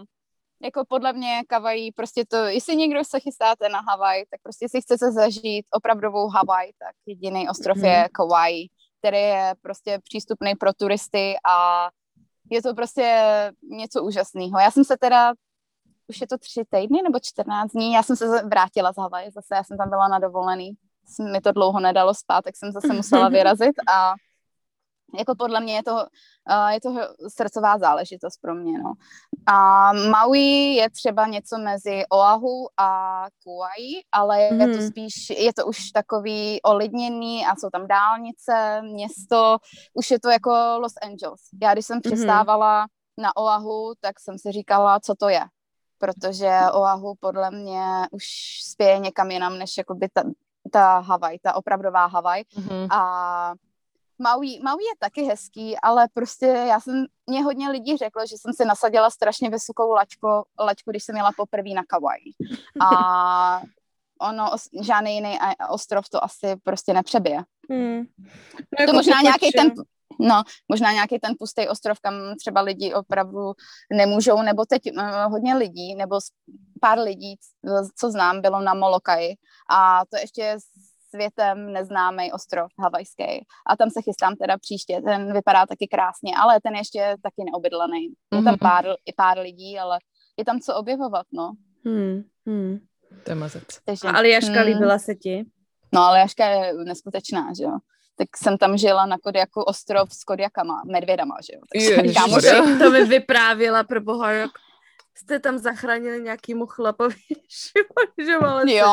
jako podle mě Kawaii, prostě to, jestli někdo se chystáte na Havaj, tak prostě si chcete zažít opravdovou Havaj, tak jediný ostrov mm. je mhm. Kauai, který je prostě přístupný pro turisty a je to prostě něco úžasného. Já jsem se teda, už je to tři týdny nebo čtrnáct dní, já jsem se vrátila z Havaj, zase já jsem tam byla na dovolený, mi to dlouho nedalo spát, tak jsem zase musela vyrazit a jako podle mě je to, uh, je to srdcová záležitost pro mě, no. A Maui je třeba něco mezi Oahu a Kauai, ale je to mhm. spíš, je to už takový olidněný a jsou tam dálnice, město, už je to jako Los Angeles. Já když jsem mhm. přistávala mm. na Oahu, tak jsem si říkala, co to je, protože Oahu podle mě už spěje někam jinam, než jakoby ta, ta Havaj, ta opravdová Havaj. Mm-hmm. A Maui, Maui je taky hezký, ale prostě já jsem, mě hodně lidí řeklo, že jsem si nasadila strašně vysokou laťko, laťku, když jsem jela poprvé na Kauai. A ono, žádný jiný ostrov to asi prostě nepřebije. Hmm. No, to jako možná nějaký ten, no, možná nějaký ten pustý ostrov, kam třeba lidi opravdu nemůžou, nebo teď uh, hodně lidí, nebo pár lidí, co znám, bylo na Molokai a to ještě světem neznámý ostrov havajský. A tam se chystám teda příště. Ten vypadá taky krásně, ale ten ještě taky neobydlený. Je tam mhm. pár, i pár lidí, ale je tam co objevovat, no. Hmm, hmm. To je mazec. Takže, a Aljaška hmm. líbila se ti? No, Aljaška je neskutečná, že jo tak jsem tam žila na Kodiaku ostrov s Kodiakama, medvědama, že jo. Takže kámoši, to mi vyprávila pro boha, jak jste tam zachránili nějakýmu chlapovi život, že ale jo,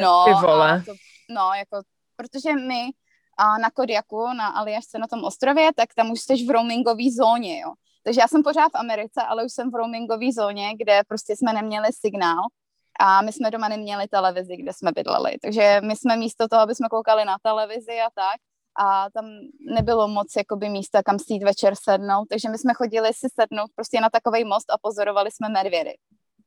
no, Ty vole. To, no, jako, protože my a na Kodiaku, na Aliašce na tom ostrově, tak tam už jsi v roamingové zóně, jo. Takže já jsem pořád v Americe, ale už jsem v roamingové zóně, kde prostě jsme neměli signál a my jsme doma neměli televizi, kde jsme bydleli. Takže my jsme místo toho, aby jsme koukali na televizi a tak, a tam nebylo moc jakoby místa, kam si jít večer sednout, takže my jsme chodili si sednout prostě na takový most a pozorovali jsme medvědy.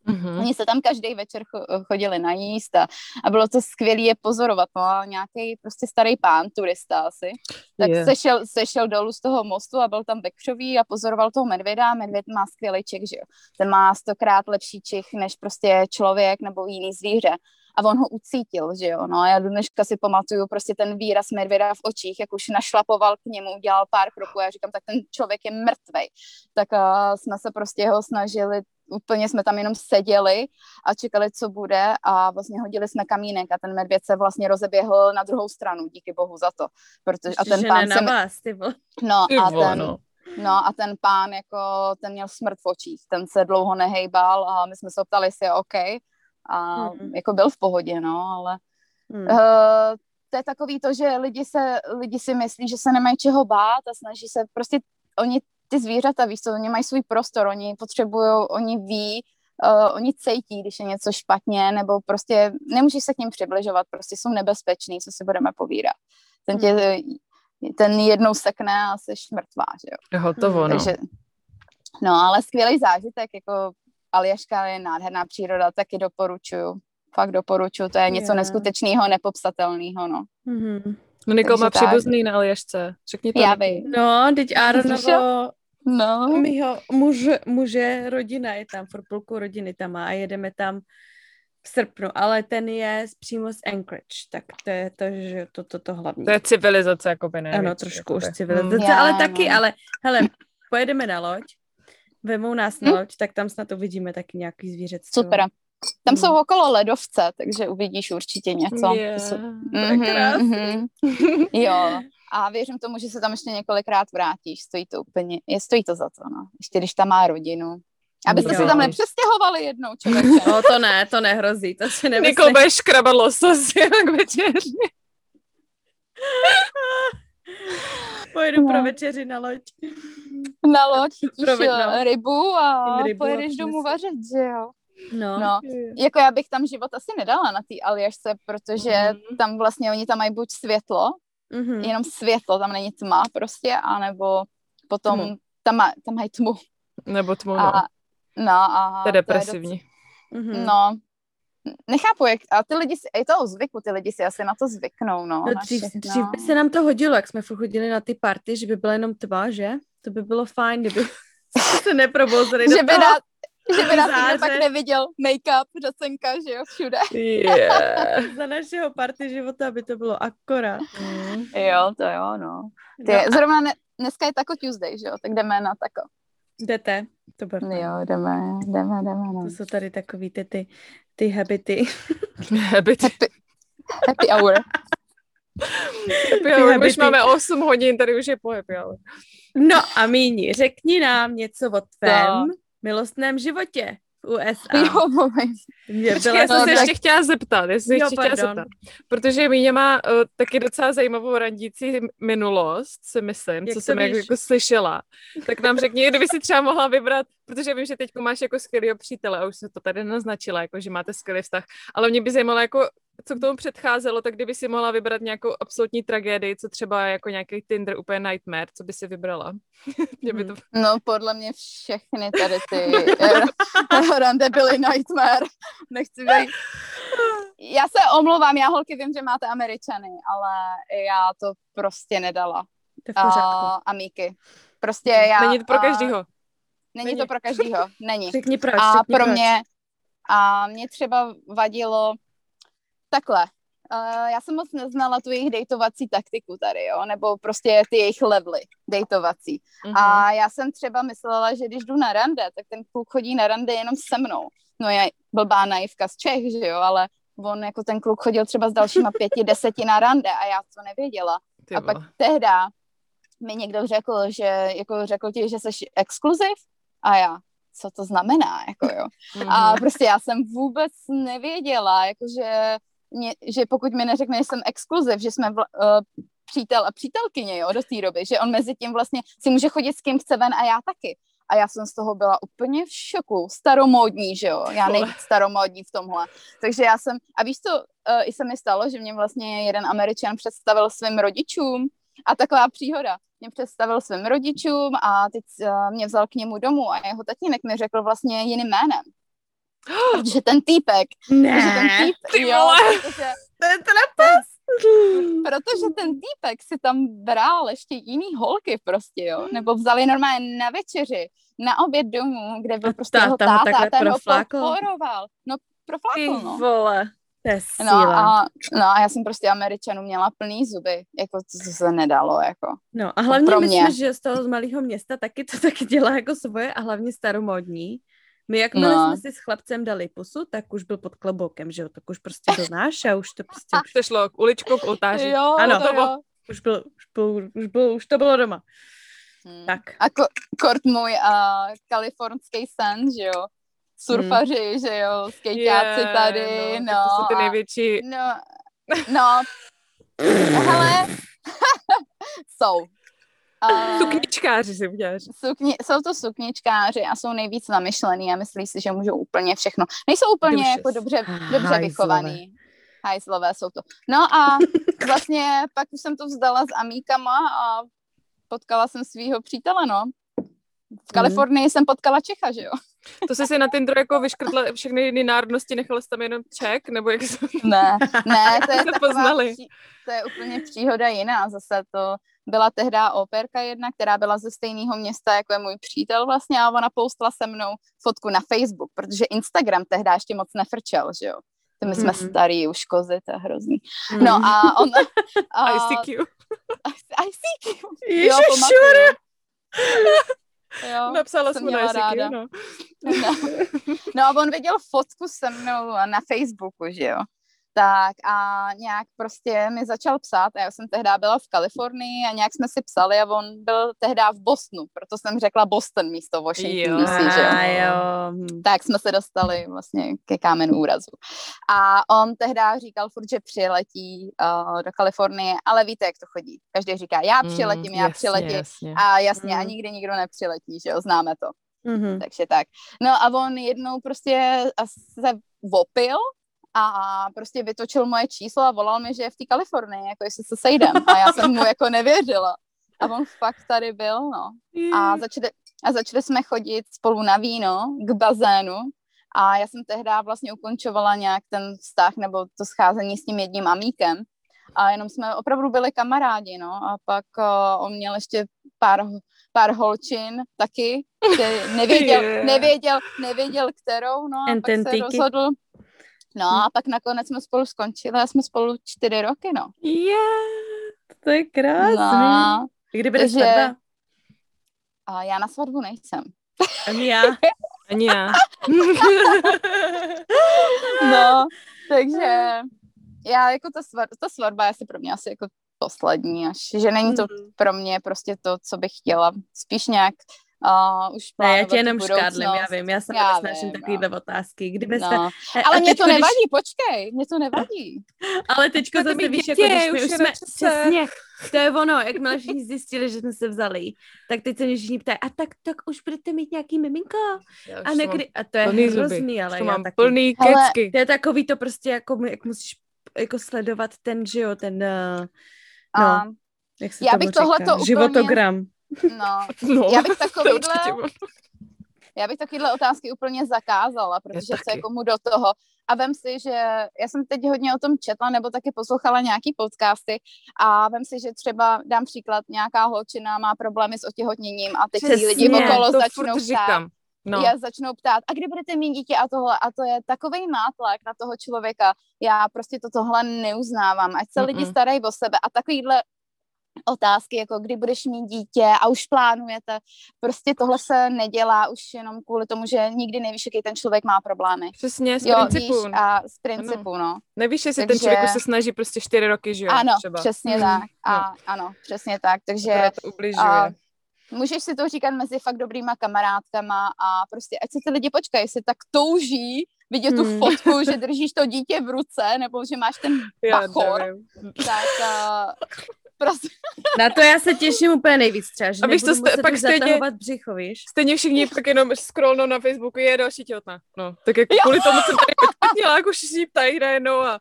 Mm-hmm. Oni se tam každý večer chodili najíst a, a bylo to skvělé je pozorovat. No a nějaký prostě starý pán, turista asi, tak yeah. sešel, sešel dolů z toho mostu a byl tam vekřový a pozoroval toho medvěda. Medvěd má skvělý čich, že jo. Ten má stokrát lepší čich než prostě člověk nebo jiný zvíře a on ho ucítil, že jo, no a já do dneška si pamatuju prostě ten výraz medvěda v očích, jak už našlapoval k němu, dělal pár kroků a já říkám, tak ten člověk je mrtvej. Tak uh, jsme se prostě ho snažili úplně jsme tam jenom seděli a čekali, co bude a vlastně hodili jsme kamínek a ten medvěd se vlastně rozeběhl na druhou stranu, díky bohu za to. Protože, a ten pán se... Vás, ty no, a ten, no a ten pán jako, ten měl smrt v očích, ten se dlouho nehejbal a my jsme se ptali, jestli je OK a mm. jako byl v pohodě, no, ale mm. uh, to je takový to, že lidi, se, lidi si myslí, že se nemají čeho bát a snaží se prostě, oni ty zvířata, víš co, oni mají svůj prostor, oni potřebují, oni ví, uh, oni cítí, když je něco špatně, nebo prostě nemůžeš se k ním přibližovat, prostě jsou nebezpeční, co si budeme povídat. Ten, tě, hmm. ten jednou sekne a jsi mrtvá, že jo. Hotovo, no. Takže, no, ale skvělý zážitek, jako Aljaška je nádherná příroda, taky doporučuju. Fakt doporučuju, to je něco yeah. neskutečného, nepopsatelného, no. Mm-hmm. No Nikol má příbuzný na Aljašce, řekni to. Já vím. No, teď Aronovo, no. mýho muže, muže, rodina je tam, forpulku rodiny tam má a jedeme tam v srpnu, ale ten je přímo z Anchorage, tak to je to, že to, to, to hlavní. To je civilizace, jako by ne. Ano, trošku jakoby. už civilizace, mm. ale taky, ale hele, pojedeme na loď, vemou nás na hm? loď, tak tam snad uvidíme taky nějaký zvířectvo. Super. Tam jsou hmm. okolo ledovce, takže uvidíš určitě něco. Yeah, mm-hmm, mm-hmm. Jo, a věřím tomu, že se tam ještě několikrát vrátíš. Stojí to úplně, je, stojí to za to, no. Ještě když tam má rodinu. Abyste se tam nepřestěhovali jednou, člověče. No to ne, to nehrozí, to si nemyslím. Nikol bude škrabat losos jak večeři. Pojedu no. pro večeři na loď. Na loď chytíš no. rybu a rybu pojedeš domů vařit, že jo? No. no. Jako já bych tam život asi nedala na té Aljašce, protože mm. tam vlastně oni tam mají buď světlo, mm-hmm. jenom světlo, tam není tma prostě, anebo potom tam, má, tam mají tmu. Nebo tmu, no. A, no a to je depresivní. To je doc... mm-hmm. No, nechápu, jak, a ty lidi si, je to o zvyku, ty lidi si asi na to zvyknou, no. no dřív, dřív no. by se nám to hodilo, jak jsme chodili na ty party, že by byla jenom tma, že? To by bylo fajn, kdyby se neprobouzeli že by dát, že by nás nikdo pak neviděl make-up, řacenka, že jo, všude. Yeah. Za našeho party života by to bylo akorát. Mm. Jo, to jo, no. Ty, no. Zrovna ne, dneska je Taco Tuesday, že jo, tak jdeme na Taco. Jdete? To bude. Jo, jdeme, jdeme, jdeme. No. To jsou tady takový ty, ty, ty habity. habity. Happy, happy hour. happy hour, už máme 8 hodin, tady už je po happy hour. No a Míni, řekni nám něco o tvém no milostném životě v USA. Jo, moment. Mě byla já jsem se ještě chtěla zeptat, jestli jo, chtěla zeptat. Protože Míně má uh, taky docela zajímavou randící minulost, si myslím, Jak co jsem jak, jako slyšela. Tak nám řekni, kdyby si třeba mohla vybrat, protože vím, že teď máš jako skvělého přítele a už se to tady naznačila, jako že máte skvělý vztah, ale mě by zajímalo, jako co k tomu předcházelo, tak kdyby si mohla vybrat nějakou absolutní tragédii, co třeba jako nějaký Tinder úplně nightmare, co by si vybrala? mě by to... Hmm. No, podle mě všechny tady ty rande byly nightmare. Nechci být... Já se omlouvám, já holky vím, že máte Američany, ale já to prostě nedala. To v a, a Míky. Prostě já... Není to pro každýho. Není, není to pro každýho, není. Řekni proč, a pro proč. mě, a mě třeba vadilo takhle, Uh, já jsem moc neznala tu jejich dejtovací taktiku tady, jo, nebo prostě ty jejich levely dejtovací. Mm-hmm. A já jsem třeba myslela, že když jdu na rande, tak ten kluk chodí na rande jenom se mnou. No je blbá naivka z Čech, že jo, ale on jako ten kluk chodil třeba s dalšíma pěti, deseti na rande a já to nevěděla. Ty a pak tehda mi někdo řekl, že jako řekl ti, že jsi exkluziv a já, co to znamená, jako jo. Mm-hmm. A prostě já jsem vůbec nevěděla, jakože mě, že pokud mi neřekne, že jsem exkluziv, že jsme vla, uh, přítel a přítelkyně, jo, do té doby, že on mezi tím vlastně si může chodit s kým chce ven a já taky. A já jsem z toho byla úplně v šoku, staromódní, že jo, já nejvíc staromódní v tomhle. Takže já jsem, a víš co, uh, i se mi stalo, že mě vlastně jeden američan představil svým rodičům a taková příhoda. Mě představil svým rodičům a teď uh, mě vzal k němu domů a jeho tatínek mi řekl vlastně jiným jménem. Protože ten týpek, ne, protože ten týpek, jo, protože, to je trapas. Protože ten týpek si tam bral ještě jiný holky prostě, jo, nebo vzali normálně na večeři, na oběd domů, kde byl prostě jeho táta a ten ho podporoval. No, proflákl, no. vole. No a, no a já jsem prostě Američanů měla plný zuby, jako to se nedalo, jako. No a hlavně pro mě. myslím, že z toho z malého města taky to taky dělá jako svoje a hlavně staromodní. My jakmile no. jsme si s chlapcem dali pusu, tak už byl pod kloboukem, že jo, tak už prostě to znáš a už to prostě... Už to šlo k uličku, k oltáři. Jo, ano, to jo. Už, byl, už, byl, už, byl, už to bylo doma. Hmm. Tak. A ko- kort můj uh, kalifornský sen, že jo, surfaři, hmm. že jo, skejťáci yeah, tady, no. no to jsou ty největší... No, no, hele, jsou. Uh, sukničkáři si uděláš. Sukni, jsou to sukničkáři a jsou nejvíc namyšlený a myslí si, že můžou úplně všechno. Nejsou úplně Dušes. jako dobře, dobře vychovaný. Hajzlové jsou to. No a vlastně pak už jsem to vzdala s amíkama a potkala jsem svého přítele, no. V Kalifornii mm. jsem potkala Čecha, že jo. To jsi si na Tinderu jako vyškrtla všechny jiné národnosti, nechala jsi tam jenom Ček, nebo jak jsi... Ne, ne, to je taková, poznali. to je úplně příhoda jiná, zase to byla tehdy operka jedna, která byla ze stejného města, jako je můj přítel vlastně a ona postla se mnou fotku na Facebook, protože Instagram tehdy ještě moc nefrčel, že jo. To my jsme mm. starý už kozy, to je hrozný. Mm. No a on... A, ICQ. ICQ. Ježišure. Jo, Napsala jsem mu na ICQ, no. no. No a on viděl fotku se mnou na Facebooku, že jo tak a nějak prostě mi začal psát a já jsem tehdy byla v Kalifornii a nějak jsme si psali a on byl tehdy v Bostonu, proto jsem řekla Boston místo Washington jo, DC, že jo. Tak jsme se dostali vlastně ke kámenu úrazu. A on tehdy říkal furt, že přiletí uh, do Kalifornie, ale víte, jak to chodí. Každý říká, já mm, přiletím, mm, já jasně, přiletím jasně. a jasně, mm. a nikdy nikdo nepřiletí, že jo, známe to. Mm-hmm. Takže tak. No a on jednou prostě se vopil a prostě vytočil moje číslo a volal mi, že je v té Kalifornii, jako jestli se sejdem. A já jsem mu jako nevěřila. A on fakt tady byl, no. A začali, a začali jsme chodit spolu na víno k bazénu a já jsem tehdy vlastně ukončovala nějak ten vztah nebo to scházení s tím jedním amíkem a jenom jsme opravdu byli kamarádi, no. A pak uh, on měl ještě pár, pár holčin taky, nevěděl, nevěděl, nevěděl kterou, no. A pak se rozhodl, No hm. a pak nakonec jsme spolu skončili a jsme spolu čtyři roky, no. Yeah, to je krásný. No, Kdy bude takže... svatba? A já na svatbu nejsem. Ani já. Ani já. no, takže já jako ta, svar, ta svatba je asi pro mě asi jako poslední až, že není to mm. pro mě prostě to, co bych chtěla. Spíš nějak Uh, už ne, já tě jenom škádlím, já vím, já se nesnažím takovýhle no. otázky. Kdyby se, no. Ale mě to nevadí, když... počkej, mě to nevadí. Ale teďko zase víš, jako když my už jsme, přesně, to je ono, jakmile všichni zjistili, že jsme se vzali, tak teď se mě všichni ptají, a tak, tak už budete mít nějaký miminko? A, nekdy, a to je hrozný, ale já mám taky. plný kecky. To je takový to prostě, jako, jak musíš jako sledovat ten, že jo, ten, uh, no, jak se já bych tohleto úplně... Životogram. No, no já bych takovýhle... Já bych takovýhle otázky úplně zakázala, protože se komu do toho. A vem si, že já jsem teď hodně o tom četla, nebo taky poslouchala nějaký podcasty a vem si, že třeba dám příklad, nějaká holčina má problémy s otěhotněním a teď Přesně, lidi okolo začnou ptát. No. Já začnou ptát, a kdy budete mít dítě a tohle, a to je takový nátlak na toho člověka. Já prostě to tohle neuznávám, ať se Mm-mm. lidi starají o sebe a takovýhle otázky, jako kdy budeš mít dítě a už plánujete. Prostě tohle se nedělá už jenom kvůli tomu, že nikdy nevíš, jaký ten člověk má problémy. Přesně, z jo, principu. Víš, a z principu, ano. no. Nevíš, jestli Takže... ten člověk už se snaží prostě čtyři roky, že jo? Ano, třeba. přesně mm. tak. A, no. Ano, přesně tak. Takže... To ubližuje. A, můžeš si to říkat mezi fakt dobrýma kamarádkama a prostě ať se ty lidi počkají, jestli tak touží vidět tu hmm. fotku, že držíš to dítě v ruce, nebo že máš ten bachor, tak uh, Prostě. Na to já se těším úplně nejvíc třeba, že a víš, to jste, pak stejně, břicho, víš? Stejně všichni pak jenom scrollnou na Facebooku, je další těhotná. No, tak jak kvůli tomu jsem tady měla jako všichni ptají najednou a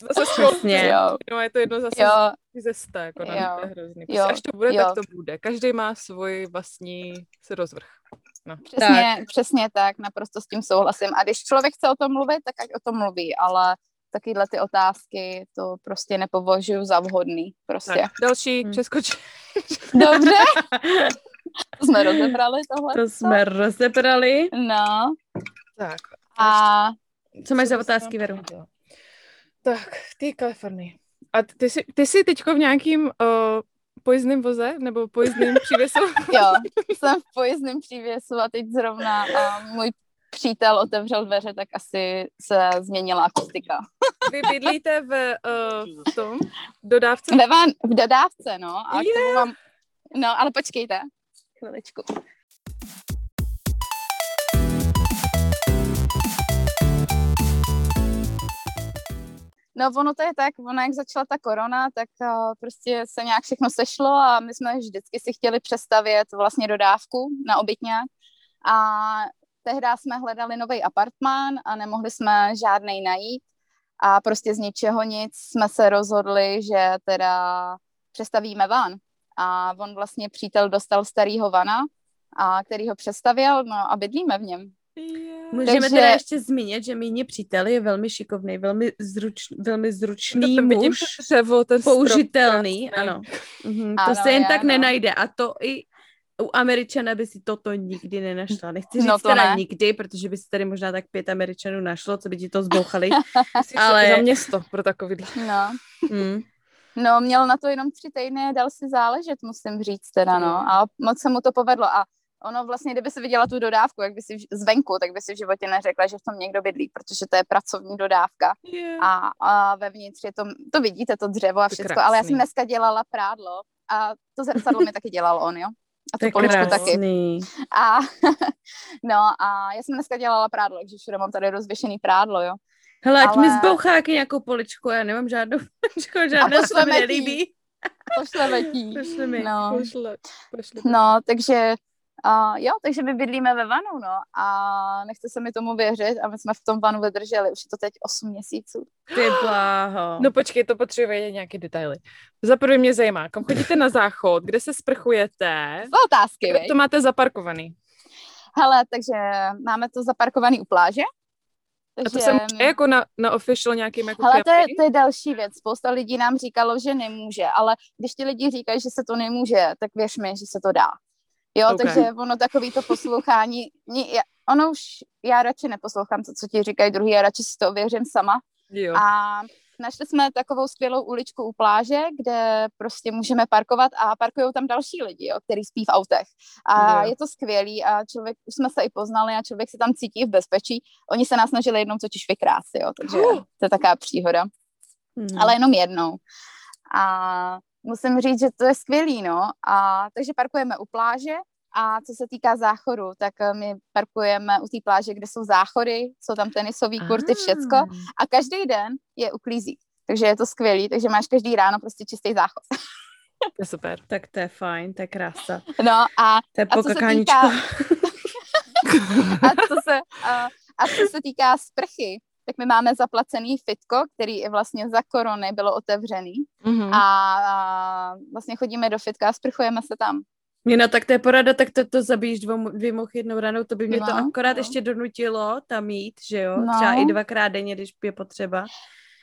zase scrollně. No, je to jedno zase jo. ze sta, jako na, to je hrozný. Prostě až to bude, jo. tak to bude. Každý má svůj vlastní se rozvrh. No. Přesně, tak. přesně tak, naprosto s tím souhlasím. A když člověk chce o tom mluvit, tak ať o tom mluví, ale takovéhle ty otázky, to prostě nepovažuji za vhodný. Prostě. Tak, další, hmm. přeskoč. Dobře. to jsme rozebrali tohle. To jsme rozebrali. No. Tak. A co máš za otázky, Veru? Tak, ty Kalifornii. A ty jsi, ty jsi teďko v nějakým uh, pojezdném voze nebo pojezdném přívěsu? jo, jsem v pojezdném přívěsu a teď zrovna uh, můj přítel otevřel dveře, tak asi se změnila akustika. Vy bydlíte v, uh, v tom dodávce? Ve van, v dodávce, no. A yeah. k tomu mám... No, ale počkejte. Chviličku. No ono to je tak, ono jak začala ta korona, tak uh, prostě se nějak všechno sešlo a my jsme vždycky si chtěli přestavět vlastně dodávku na obytňák a tehdy jsme hledali nový apartmán a nemohli jsme žádnej najít a prostě z ničeho nic jsme se rozhodli, že teda přestavíme van. A on vlastně přítel dostal starýho vana, a který ho přestavil, no a bydlíme v něm. Yeah. Můžeme Takže... teda ještě zmínit, že míně přítel je velmi šikovný, velmi, zruč, velmi zručný no muž, dřevo, ten použitelný, strop, ano. Mhm, to ano, se jen já, tak no. nenajde a to i u Američana by si toto nikdy nenašla. Nechci říct no to teda ne. nikdy, protože by si tady možná tak pět Američanů našlo, co by ti to zbouchali. ale... Za město pro takový. No. Mm. No, měl na to jenom tři týdny, dal si záležet, musím říct teda, no. A moc se mu to povedlo. A ono vlastně, kdyby si viděla tu dodávku, jak by si zvenku, tak by si v životě neřekla, že v tom někdo bydlí, protože to je pracovní dodávka. Yeah. A, a vevnitř je to, to vidíte, to dřevo a všechno. Ale já jsem dneska dělala prádlo a to zrcadlo mi taky dělal on, jo. A to poličku taky. A, no a já jsem dneska dělala prádlo, takže všude mám tady rozvěšený prádlo, jo. Hele, ať Ale... mi zboucháky nějakou poličku, já nemám žádnou, žádnou se mi nelíbí. Pošleme ti. Pošle mi. No. Pošle, pošle. no, takže Uh, jo, takže my bydlíme ve vanu, no, a nechce se mi tomu věřit a my jsme v tom vanu vydrželi, už je to teď 8 měsíců. Ty bláho. No počkej, to potřebuje vědět nějaké detaily. Za prvé mě zajímá, kam chodíte na záchod, kde se sprchujete? otázky, Kde to máte zaparkovaný? Hele, takže máme to zaparkovaný u pláže, takže... A to jsem jako na, na official nějakým jako Ale to je, to je další věc. Spousta lidí nám říkalo, že nemůže, ale když ti lidi říkají, že se to nemůže, tak věř mi, že se to dá. Jo, okay. takže ono takový to poslouchání, ono už, já radši neposlouchám to, co ti říkají druhý, já radši si to ověřím sama. Jo. A našli jsme takovou skvělou uličku u pláže, kde prostě můžeme parkovat a parkují tam další lidi, jo, který spí v autech. A jo. je to skvělý a člověk, už jsme se i poznali a člověk se tam cítí v bezpečí. Oni se nás snažili jednou totiž vykrást, jo, takže to je taková příhoda. Hmm. Ale jenom jednou. A musím říct, že to je skvělý, no. A takže parkujeme u pláže a co se týká záchodu, tak eh, my parkujeme u té pláže, kde jsou záchody, jsou tam tenisový kurty, všecko a každý den je uklízí. Takže je to skvělý, takže máš každý ráno prostě čistý záchod. To je super. Tak to je fajn, to je krása. No a, to je a co se týká... a, co se, a, a co se týká sprchy, tak my máme zaplacený fitko, který je vlastně za korony bylo otevřený mm-hmm. a, a vlastně chodíme do fitka a sprchujeme se tam. no tak to je porada, tak to, to zabíjíš dvou, dvě moh jednou ranou, to by mě no, to akorát no. ještě donutilo tam jít, že jo, no. třeba i dvakrát denně, když je potřeba.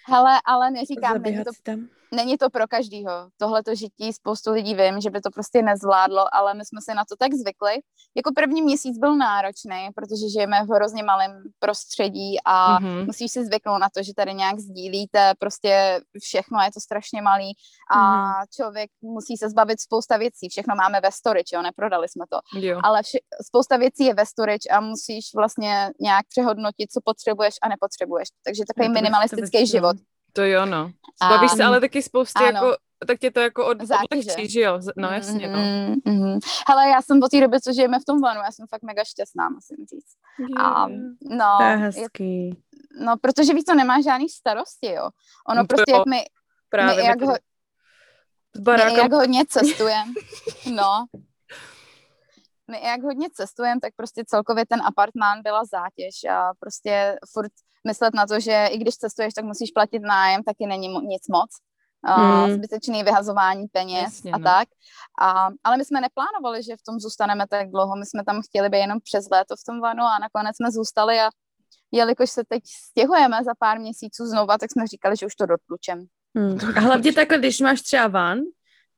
Hele, ale neříkám, není to, tam. Není to pro každýho. Tohle to žití spoustu lidí vím, že by to prostě nezvládlo, ale my jsme si na to tak zvykli. Jako první měsíc byl náročný, protože žijeme v hrozně malém prostředí a mm-hmm. musíš si zvyknout na to, že tady nějak sdílíte prostě všechno, je to strašně malý a mm-hmm. člověk musí se zbavit spousta věcí. Všechno máme ve storage, jo, neprodali jsme to. Jo. Ale vše, spousta věcí je ve storage a musíš vlastně nějak přehodnotit, co potřebuješ a nepotřebuješ. Takže takový no, minimalistický život. To jo, no. Zbavíš se ale taky spousty ano. jako tak tě to jako od, odlehčí, že jo? No jasně, no. Mm, mm, Hele, já jsem po té době, co žijeme v tom vanu, já jsem fakt mega šťastná, musím říct. A, no, to je hezký. Je, no, protože víš, to nemá žádný starosti, jo. Ono no prostě, jak my, Právě my jak, ho, my jak hodně cestujeme, no, my jak hodně cestujeme, tak prostě celkově ten apartmán byla zátěž a prostě furt myslet na to, že i když cestuješ, tak musíš platit nájem, taky není nic moc. Uh, zbytečný vyhazování peněz Jasně, a no. tak. A, ale my jsme neplánovali, že v tom zůstaneme tak dlouho. My jsme tam chtěli být jenom přes léto v tom vanu a nakonec jsme zůstali a jelikož se teď stěhujeme za pár měsíců znova, tak jsme říkali, že už to dotlučem. Hmm. A hlavně takhle, když máš třeba van,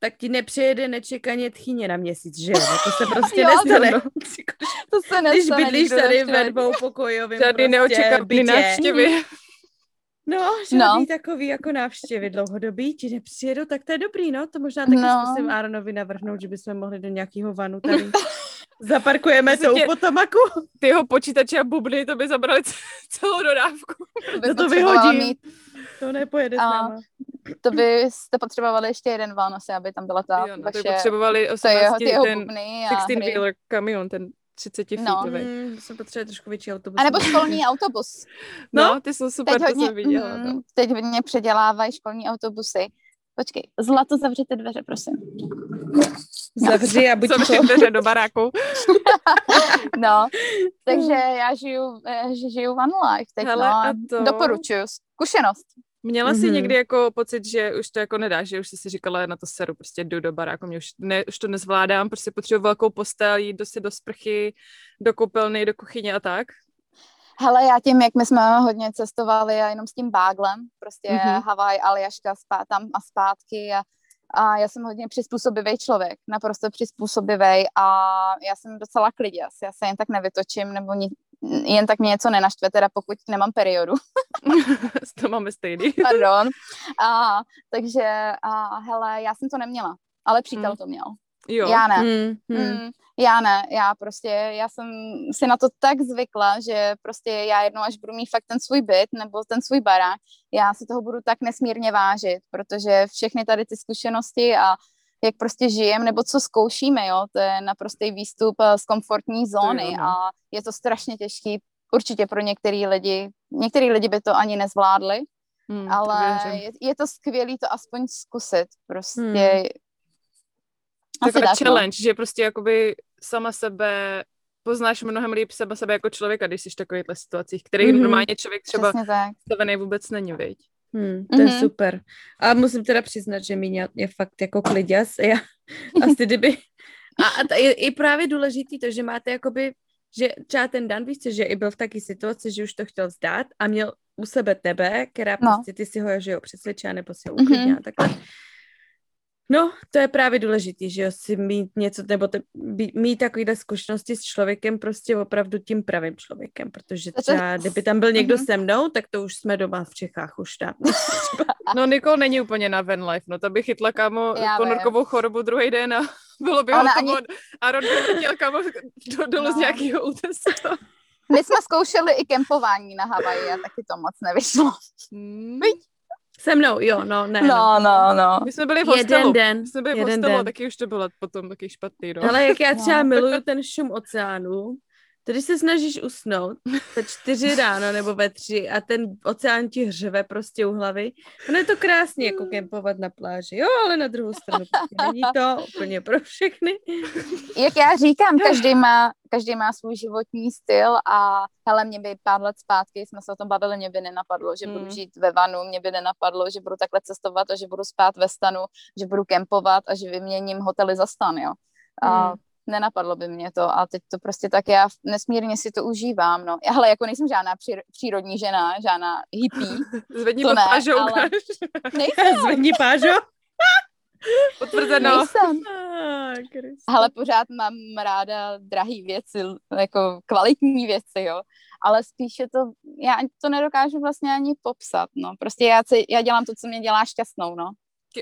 tak ti nepřijede nečekaně tchyně na měsíc, že jo? No, to se prostě jo, nestane. To, to se nestane. Když bydlíš tady ve dvou pokojovým Žádný prostě neočekávaný návštěvy. No, žádný no. takový jako návštěvy dlouhodobý ti nepřijedou, tak to je dobrý, no. To možná taky no. zkusím Aaronovi navrhnout, že bychom mohli do nějakého vanu tady. Zaparkujeme to u potomaku. Ty jeho počítače a bubny, to by zabrali celou dodávku. To, to vyhodí. Mít... To nepojede a, s náma. To byste potřebovali ještě jeden van asi, aby tam byla ta jo, no, vaše... potřebovali 18 to jeho, ten 16 wheeler kamion, ten 30 no. feetový. Mm, jsem potřebuje trošku větší autobus. A nebo školní autobus. No, no, ty jsou super, teď to hodně, jsem viděla. Mm, teď hodně předělávají školní autobusy. Počkej, zlato zavřete dveře, prosím. Zavři a buď Zavři dveře do baráku. no, takže já žiju, eh, žiju one life teď, Hele, no, a to... doporučuju. Zkušenost. Měla jsi mm-hmm. někdy jako pocit, že už to jako nedá, že už jsi si říkala, na to seru, prostě jdu do baráku, mě už, ne, už to nezvládám, prostě potřebuji velkou postel, jít do si do sprchy, do koupelny, do kuchyně a tak? Hele, já tím, jak my jsme hodně cestovali a jenom s tím báglem, prostě mm-hmm. Havaj, Aljaška, spá, tam a zpátky a, a já jsem hodně přizpůsobivý člověk, naprosto přizpůsobivý a já jsem docela kliděs, já se jen tak nevytočím nebo ni, jen tak mě něco nenaštve, teda pokud nemám periodu. to máme stejný. Pardon. A, takže, a, hele, já jsem to neměla, ale přítel mm. to měl. Jo. Já ne. Mm, mm. Mm, já ne, já prostě, já jsem si na to tak zvykla, že prostě já jednou, až budu mít fakt ten svůj byt nebo ten svůj barák, já si toho budu tak nesmírně vážit, protože všechny tady ty zkušenosti a jak prostě žijem, nebo co zkoušíme, jo, to je naprostý výstup eh, z komfortní zóny je, a je to strašně těžký určitě pro některý lidi, některý lidi by to ani nezvládli, hmm, ale je, je to skvělý to aspoň zkusit, prostě hmm taková tak, no. challenge, no. že prostě jakoby sama sebe poznáš mnohem líp sebe, sebe jako člověka, když jsi v takovýchhle situacích, který mm-hmm. normálně člověk třeba stavený vůbec není, viď? Hmm, to mm-hmm. je mhm. super. A musím teda přiznat, že mě je fakt jako kliděs. Já asi kdyby... A, a je, je právě důležitý to, že máte jakoby, že třeba ten Dan, víš že i byl v taky situaci, že už to chtěl vzdát a měl u sebe tebe, která no. prostě ty si ho, že jo, přesvědčila nebo si ho uklidnila, mm-hmm. takhle. No, to je právě důležité, že jo, si mít něco, nebo te, mít takovýhle zkušenosti s člověkem prostě opravdu tím pravým člověkem, protože třeba, kdyby tam byl někdo mm-hmm. se mnou, tak to už jsme doma v Čechách už tam. no, Nikol není úplně na van life, no to by chytla kámo ponorkovou chorobu druhý den a bylo by ho ani... a Rod by letěl kámo do, dolu no. z nějakého útesu. My jsme zkoušeli i kempování na Havaji a taky to moc nevyšlo. Hmm. Se mnou, jo, no, ne. No, no, no. My jsme byli v hostelu. Jeden den. My jsme byli jeden v hostelu, den. taky už to bylo potom taky špatný, no. Ale jak já třeba no. miluju ten šum oceánu, Tedy se snažíš usnout ve čtyři ráno nebo ve tři a ten oceán ti hřeve prostě u hlavy. Ono je to krásně jako kempovat na pláži, jo, ale na druhou stranu není to úplně pro všechny. Jak já říkám, každý má, každý má svůj životní styl a hele, mě by pár let zpátky, jsme se o tom bavili, mě by nenapadlo, že budu hmm. žít ve vanu, mě by nenapadlo, že budu takhle cestovat a že budu spát ve stanu, že budu kempovat a že vyměním hotely za stan, jo. A hmm nenapadlo by mě to a teď to prostě tak já nesmírně si to užívám, no. Ale jako nejsem žádná přírodní žena, žádná hippie. Zvedni to ne, pážou, ale... Nejsem. Zvedni pážo. Potvrzeno. Nejsem. Ah, ale pořád mám ráda drahé věci, jako kvalitní věci, jo. Ale spíše to, já to nedokážu vlastně ani popsat, no. Prostě já, já dělám to, co mě dělá šťastnou, no.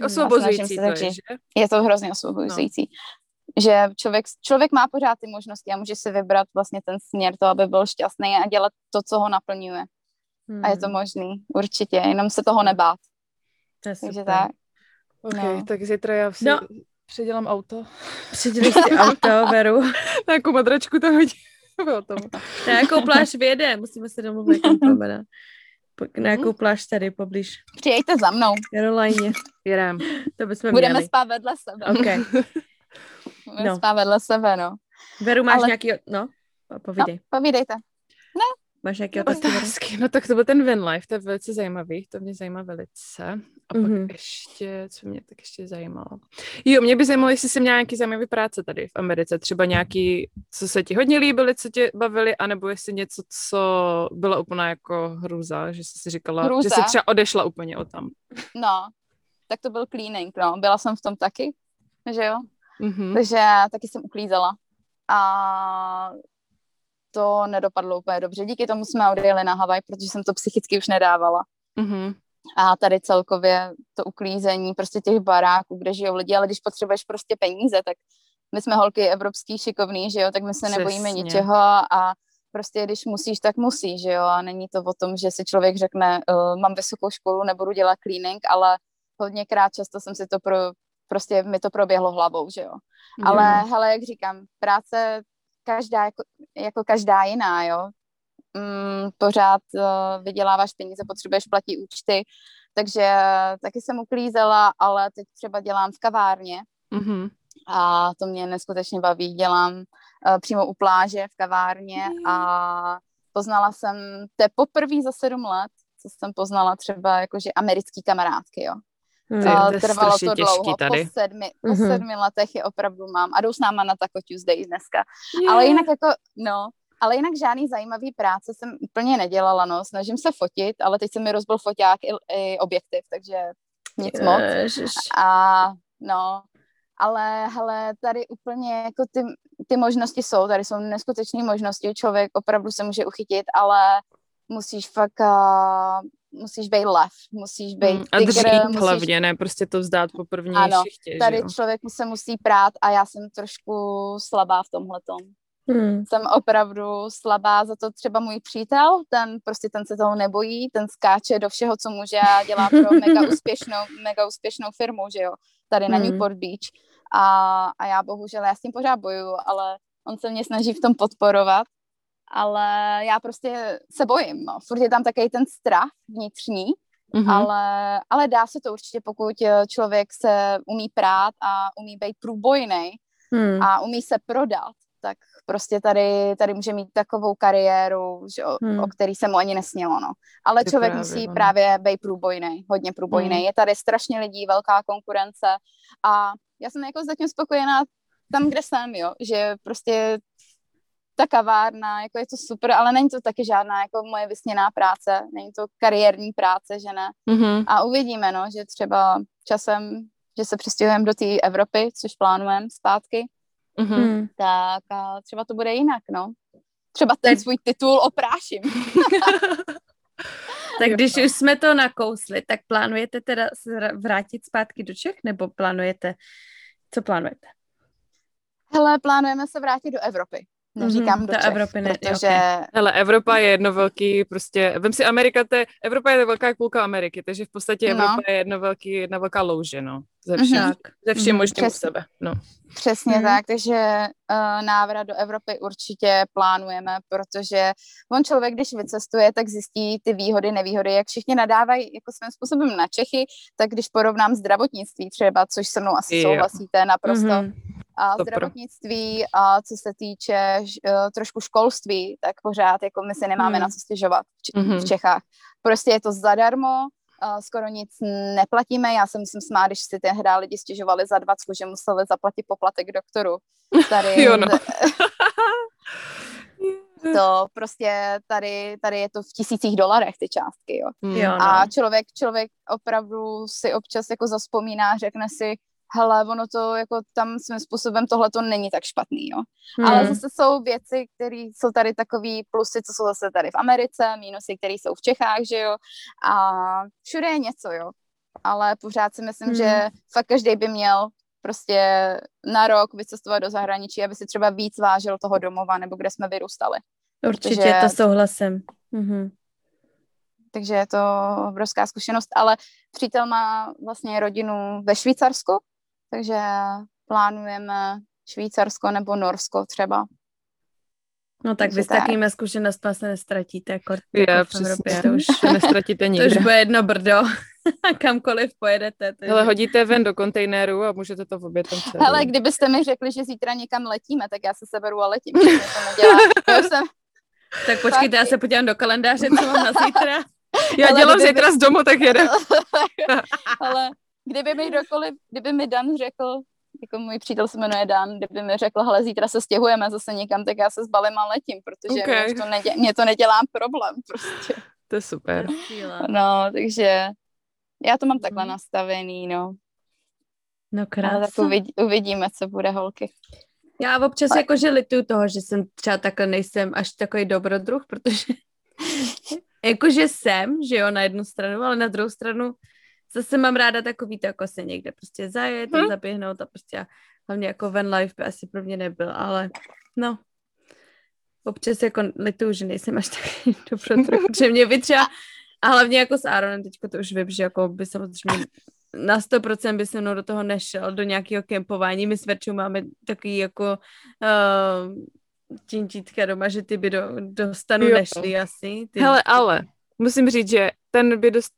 osvobozující to je, že? Je to hrozně osvobozující. No že člověk, člověk má pořád ty možnosti a může si vybrat vlastně ten směr to, aby byl šťastný a dělat to, co ho naplňuje. Hmm. A je to hmm. možný, určitě, jenom se toho nebát. To je Takže tak. Ok, no. tak zítra já si no. předělám auto. Předělej si auto, Veru. Na jakou madračku to hodí. Na jakou pláž vyjede, musíme se domluvit, na jakou pláž tady poblíž. Přijďte za mnou. Caroline. Jedem. To bychom Budeme měli. spát vedle sebe. Okay. no. spát vedle sebe, no. Veru, máš Ale... nějaký, no, povídej. No, povídejte. Ne. Máš nějaké otázky? otázky? No tak to byl ten van life, to je velice zajímavý, to mě zajímá velice. A pak mm-hmm. ještě, co mě tak ještě zajímalo. Jo, mě by zajímalo, jestli jsi měla nějaký zajímavý práce tady v Americe, třeba nějaký, co se ti hodně líbily, co tě bavili, anebo jestli něco, co bylo úplně jako hruza, že jsi si říkala, hruza. že jsi třeba odešla úplně o tam. No, tak to byl cleaning, no, byla jsem v tom taky, že jo, Mm-hmm. Takže taky jsem uklízela. A to nedopadlo úplně dobře. Díky tomu jsme odjeli na Havaj, protože jsem to psychicky už nedávala. Mm-hmm. A tady celkově to uklízení prostě těch baráků, kde žijou lidi, ale když potřebuješ prostě peníze, tak my jsme holky evropský šikovný, že jo, tak my se Přesně. nebojíme ničeho a prostě když musíš, tak musíš, že jo, a není to o tom, že si člověk řekne, uh, mám vysokou školu, nebudu dělat cleaning, ale hodněkrát často jsem si to pro, prostě mi to proběhlo hlavou, že jo. Mm. Ale hele, jak říkám, práce každá jako, jako každá jiná, jo. Mm, pořád uh, vyděláváš peníze, potřebuješ platit účty, takže taky jsem uklízela, ale teď třeba dělám v kavárně mm-hmm. a to mě neskutečně baví. Dělám uh, přímo u pláže v kavárně mm. a poznala jsem, to je poprvé za sedm let, co jsem poznala třeba jakože americký kamarádky, jo. Hmm, to Trvalo to dlouho, tady. po sedmi, mm-hmm. po mhm. sedmi letech je opravdu mám a jdou s náma na Taco Tuesday dneska. Yeah. Ale jinak jako, no, ale jinak žádný zajímavý práce jsem úplně nedělala, no, snažím se fotit, ale teď se mi rozbil foťák i, i objektiv, takže nic Ježiš. moc. A no, ale hele, tady úplně jako ty, ty možnosti jsou, tady jsou neskutečné možnosti, člověk opravdu se může uchytit, ale musíš fakt, uh, musíš být lev, musíš být hmm, A dřít musíš... hlavně, ne prostě to vzdát po první ano, šichtě, tady že jo? člověk se musí prát a já jsem trošku slabá v tomhletom. Hmm. Jsem opravdu slabá, za to třeba můj přítel, ten prostě ten se toho nebojí, ten skáče do všeho, co může a dělá pro mega úspěšnou, mega úspěšnou firmu, že jo, tady hmm. na Newport Beach. A, a já bohužel, já s tím pořád bojuju, ale on se mě snaží v tom podporovat, ale já prostě se bojím, no. Furt je tam takový ten strach vnitřní, mm-hmm. ale, ale dá se to určitě, pokud člověk se umí prát a umí být průbojný mm. a umí se prodat, tak prostě tady, tady může mít takovou kariéru, že, hmm. o, který se mu ani nesnělo, no. Ale Ty člověk právě, musí no. právě být průbojný, hodně průbojný. Hmm. Je tady strašně lidí, velká konkurence a já jsem jako zatím spokojená tam, kde jsem, jo, že prostě ta kavárna, jako je to super, ale není to taky žádná jako moje vysněná práce, není to kariérní práce, že ne. Mm-hmm. A uvidíme, no, že třeba časem, že se přestěhujeme do té Evropy, což plánujeme zpátky, mm-hmm. tak a třeba to bude jinak, no. Třeba ten svůj titul opráším. tak když už jsme to nakousli, tak plánujete teda vrátit zpátky do Čech, nebo plánujete, co plánujete? Hele, plánujeme se vrátit do Evropy. Neříkám mm-hmm, do Čech, Evropy ne, protože... Okay. Hele, Evropa je jedno velký, prostě, vem si Amerika, te, Evropa je velká půlka Ameriky, takže v podstatě no. Evropa no. je jedno velký, jedna velká louže, no, ze všem, mm-hmm. ze všem mm-hmm. možným Přes... u sebe, no. Přesně mm-hmm. tak, takže uh, návrat do Evropy určitě plánujeme, protože on člověk, když vycestuje, tak zjistí ty výhody, nevýhody, jak všichni nadávají jako svým způsobem na Čechy, tak když porovnám zdravotnictví třeba, což se mnou asi jo. souhlasíte naprosto, mm-hmm a zdravotnictví a co se týče uh, trošku školství, tak pořád jako my si nemáme mm. na co stěžovat v, mm-hmm. v Čechách. Prostě je to zadarmo, skoro nic neplatíme. Já se musím smát, když si tehdy lidi stěžovali za dvacku, že museli zaplatit poplatek doktoru. Tady, jo, no. to prostě tady, tady je to v tisících dolarech ty částky, jo. Mm. jo no. A člověk, člověk opravdu si občas jako zaspomíná, řekne si, hele, ono to jako tam svým způsobem tohle to není tak špatný, jo. Hmm. Ale zase jsou věci, které jsou tady takový plusy, co jsou zase tady v Americe, mínusy, které jsou v Čechách, že jo. A všude je něco, jo. Ale pořád si myslím, hmm. že fakt každý by měl prostě na rok vycestovat do zahraničí, aby si třeba víc vážil toho domova, nebo kde jsme vyrůstali. Určitě, Protože... to souhlasím. Mm-hmm. Takže je to obrovská zkušenost, ale přítel má vlastně rodinu ve Švýcarsku, takže plánujeme Švýcarsko nebo Norsko třeba. No tak vy s takovými zkušenostmi se nestratíte, jako je, jako v Evropě. To už nestratíte nikdy. To už bude jedno brdo. Kamkoliv pojedete. Takže... Hele, hodíte ven do kontejneru a můžete to v obě tam. Hele, kdybyste mi řekli, že zítra někam letíme, tak já se seberu a letím. to nedělá. Já jsem... Tak počkejte, já se podívám do kalendáře, co mám na zítra. Já Ale dělám zítra by... z domu, tak jedem. Ale kdyby mi kdokoliv, kdyby mi Dan řekl, jako můj přítel se jmenuje Dan, kdyby mi řekl, hele, zítra se stěhujeme zase někam, tak já se zbalím a letím, protože okay. mě, to nedě, mě to nedělá problém prostě. To je super. No, takže já to mám takhle mhm. nastavený, no. No krásně. tak uvidí, uvidíme, co bude holky. Já občas Ale... jakože lituju toho, že jsem třeba takhle nejsem až takový dobrodruh, protože jakože jsem, že jo, na jednu stranu, ale na druhou stranu zase mám ráda takový to, jako se někde prostě zajet, hmm. zaběhnout a prostě hlavně jako van life by asi pro mě nebyl, ale no, občas jako lituju, že nejsem až tak dobrodruh, že mě by třeba, a hlavně jako s Aaronem teďko to už vím, že jako by samozřejmě na 100% by se mnou do toho nešel, do nějakého kempování. My s Verčou máme takový jako uh, doma, že ty by do, do stanu jo. nešli asi. Ty... Hele, ale musím říct, že ten by dost,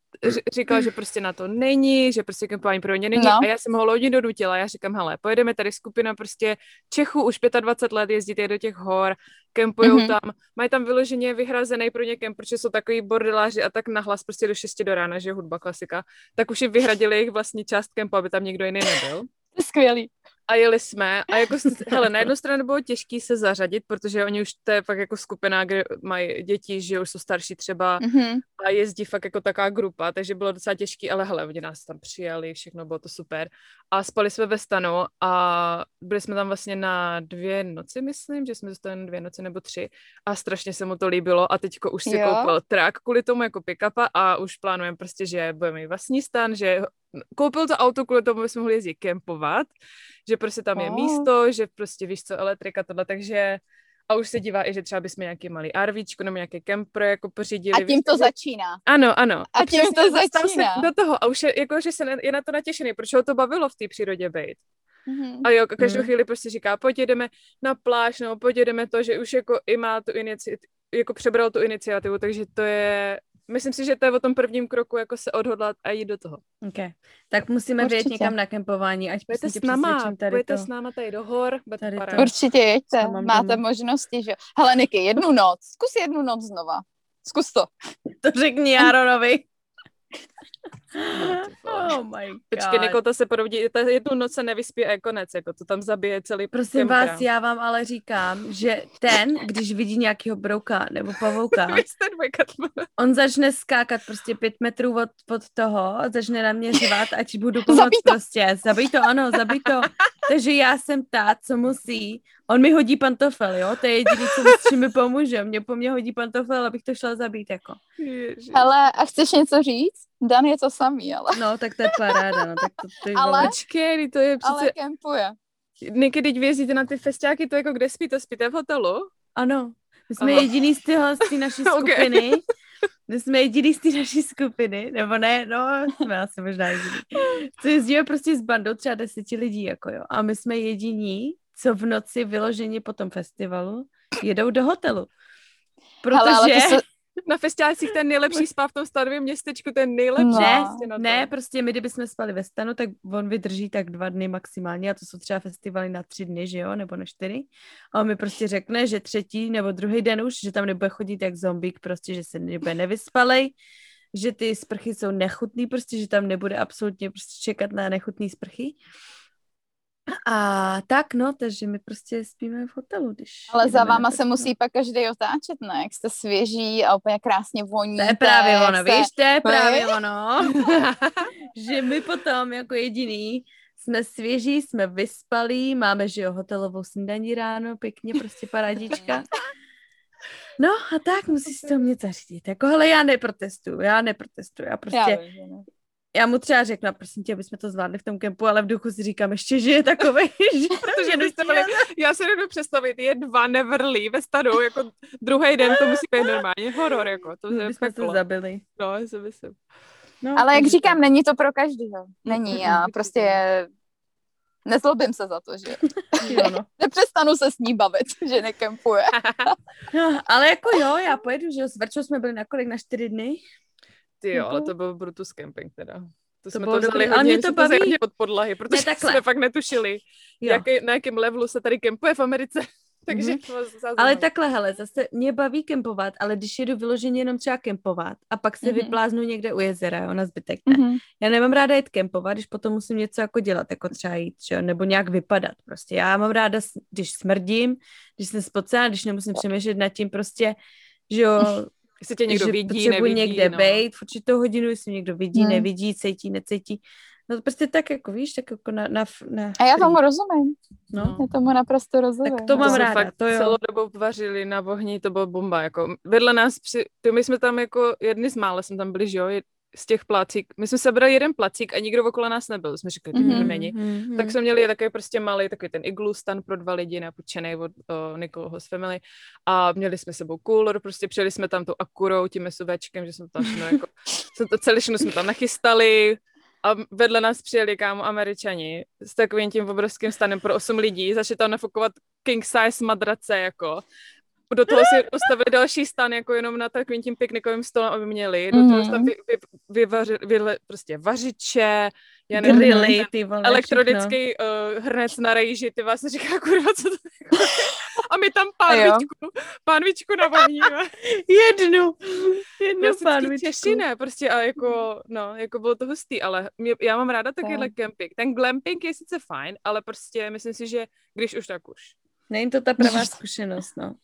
říkal, že prostě na to není, že prostě kempování pro ně není no. a já jsem ho lodně donutila, já říkám, hele, pojedeme tady skupina prostě Čechů už 25 let jezdí do těch hor, kempujou mm-hmm. tam, mají tam vyloženě vyhrazený pro ně kemp, protože jsou takový bordeláři a tak nahlas prostě do 6 do rána, že je hudba klasika, tak už jim vyhradili jejich vlastní část kempu, aby tam někdo jiný nebyl. Skvělý a jeli jsme a jako, hele, na jednu stranu bylo těžké se zařadit, protože oni už to je fakt jako skupina, kde mají děti, že už jsou starší třeba mm-hmm. a jezdí fakt jako taková grupa, takže bylo docela těžké, ale hele, oni nás tam přijali, všechno bylo to super a spali jsme ve stanu a byli jsme tam vlastně na dvě noci, myslím, že jsme zůstali na dvě noci nebo tři a strašně se mu to líbilo a teďko už si jo. koupil trak kvůli tomu jako pick-upa a už plánujeme prostě, že budeme mít vlastní stan, že koupil to auto kvůli tomu, aby jsme mohli jezdit kempovat, že prostě tam je oh. místo, že prostě víš co, elektrika, tohle, takže a už se dívá i, že třeba bychom nějaký malý RVčko nebo nějaké kempro jako pořídili. A tím to začíná. Ano, ano. A, a tím to začíná. Se do toho a už je, jako, že se je na to natěšený, protože ho to bavilo v té přírodě být. Mm-hmm. A jo, každou mm. chvíli prostě říká, pojď jedeme na pláž, nebo pojď jedeme to, že už jako i má tu iniciativu, jako přebral tu iniciativu, takže to je myslím si, že to je o tom prvním kroku, jako se odhodlat a jít do toho. Okay. Tak musíme vyjet někam na kempování, ať budete s náma, tady budete to. s náma tady do hor, tady to. Určitě jeďte, máte doma. možnosti, že Hele, Niky, jednu noc, zkus jednu noc znova. Zkus to. To řekni Jaronovi. Oh my god. Počkej, Niko, to se proudí, ta jednu noc se nevyspí a je konec, jako to tam zabije celý Prosím vás, já vám ale říkám, že ten, když vidí nějakého brouka nebo pavouka, on začne skákat prostě pět metrů od, od toho, začne na mě řvat, ať budu pomoct zabij to. prostě. Zabij to, ano, zabij to. Takže já jsem ta, co musí. On mi hodí pantofel, jo? To je jediný, co mi, čím mi pomůže. Mě po mně hodí pantofel, abych to šla zabít, jako. Ale a chceš něco říct? Dan je to samý, ale... No, tak to je paráda, no, tak to, to ale, počkej, to je přece... Ale kempuje. Někdy, když vyjezdíte na ty festiáky, to jako kde spíte? Spíte v hotelu? Ano, my jsme Aha. jediný z, toho, z té naší skupiny. okay. My jsme jediný z té naší skupiny, nebo ne, no, jsme asi možná jediný. Co jezdíme prostě s bandou třeba deseti lidí, jako jo. A my jsme jediní, co v noci vyloženě po tom festivalu jedou do hotelu. Protože... Ale, ale to se, na festiálcích ten nejlepší spá v tom stanovém městečku, ten nejlepší. No. Ne, prostě ne, prostě my, kdybychom spali ve stanu, tak on vydrží tak dva dny maximálně a to jsou třeba festivaly na tři dny, že jo, nebo na čtyři. A on mi prostě řekne, že třetí nebo druhý den už, že tam nebude chodit jak zombík, prostě, že se nebude nevyspalej, že ty sprchy jsou nechutný, prostě, že tam nebude absolutně prostě čekat na nechutný sprchy. A tak, no, takže my prostě spíme v hotelu, když... Ale za váma se musí pak každý otáčet, ne? Jak jste svěží a úplně krásně voní. To je právě ono, jste... víš, to je právě ono. že my potom jako jediný jsme svěží, jsme vyspalí, máme, že jo, hotelovou snídaní ráno, pěkně, prostě parádička. No a tak musí si to mě zařídit. Jako, hele, já neprotestuju, já neprotestuju, já prostě... Já vím, já mu třeba řeknu, prosím tě, aby jsme to zvládli v tom kempu, ale v duchu si říkám ještě, že je takový, že, že byste byli, já se nedu představit, je dva nevrlí ve stanu, jako druhý den to musí být normálně horor, jako to je jsme to zabili. No, já si myslím. No, ale jak říkám, není to pro každého. Není a prostě nezlobím se za to, že jo, no. nepřestanu se s ní bavit, že nekempuje. no, ale jako jo, já pojedu, že jo, s Verčou jsme byli na kolik, na čtyři dny? Ty jo, ale to byl Brutus Camping teda. To, to jsme to vzali hodně, mě to baví. hodně od podlahy, protože ne, jsme fakt netušili, jaký, na jakém levelu se tady kempuje v Americe. Takže mm-hmm. Ale takhle, hele, zase mě baví kempovat, ale když jedu vyloženě jenom třeba kempovat a pak se mm-hmm. vypláznu někde u jezera, jo, na zbytek ne. Mm-hmm. Já nemám ráda jít kempovat, když potom musím něco jako dělat, jako třeba jít, čo, nebo nějak vypadat prostě. Já mám ráda, když smrdím, když jsem spocená, když nemusím přemýšlet nad tím prostě, že jo, Jestli tě někdo že vidí, nevidí. někde no. bejt v určitou hodinu, jestli někdo vidí, hmm. nevidí, cítí, necítí. No prostě tak jako víš, tak jako na, na, na A já tomu rozumím. No. Já tomu naprosto rozumím. Tak to mám ráda, fakt to jo. celou dobu vařili na vohni, to bylo bomba, jako vedle nás, při, ty my jsme tam jako jedni z mále, jsem tam byli, že jo, z těch placík, my jsme sebrali jeden placík a nikdo okolo nás nebyl, jsme říkali, mm-hmm, to není. Mm-hmm. Tak jsme měli takový prostě malý, takový ten iglu stan pro dva lidi napůjčený od o, Nikoloho z Family a měli jsme sebou cooler, prostě přijeli jsme tam tu akurou, tím suvečkem, že jsme tam všechno jako, jsme to celý jsme tam nachystali, a vedle nás přijeli kámo američani s takovým tím obrovským stanem pro 8 lidí, začali tam nafukovat king size madrace, jako do toho si postavili další stan, jako jenom na takovým tím piknikovým stolem, aby měli. Do toho tam vy, vy, vyvaři, vy, prostě vařiče, já nevím, ty vole, elektronický uh, hrnec na rejži, ty vás říká, kurva, co to je? A my tam pánvičku, pánvičku navoníme. jednu, jednu já pánvičku. Těší, ne, prostě a jako, no, jako bylo to hustý, ale mě, já mám ráda takovýhle camping. Ten glamping je sice fajn, ale prostě myslím si, že když už, tak už. Není to ta pravá zkušenost, no.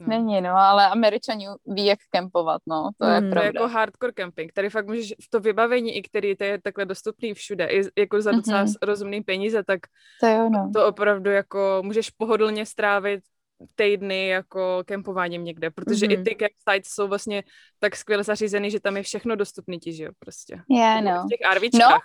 No. Není, no, ale američani ví, jak kempovat, no, to je mm, pravda. To je jako hardcore camping, tady fakt můžeš v to vybavení, i který to je takhle dostupný všude, i jako za docela mm-hmm. rozumný peníze, tak to, jo, no. to opravdu jako můžeš pohodlně strávit týdny jako kempováním někde, protože mm-hmm. i mhm. ty campsites jsou vlastně tak skvěle zařízený, že tam je všechno dostupné ti, že jo, prostě. Yeah, no. V těch RVčkách. No,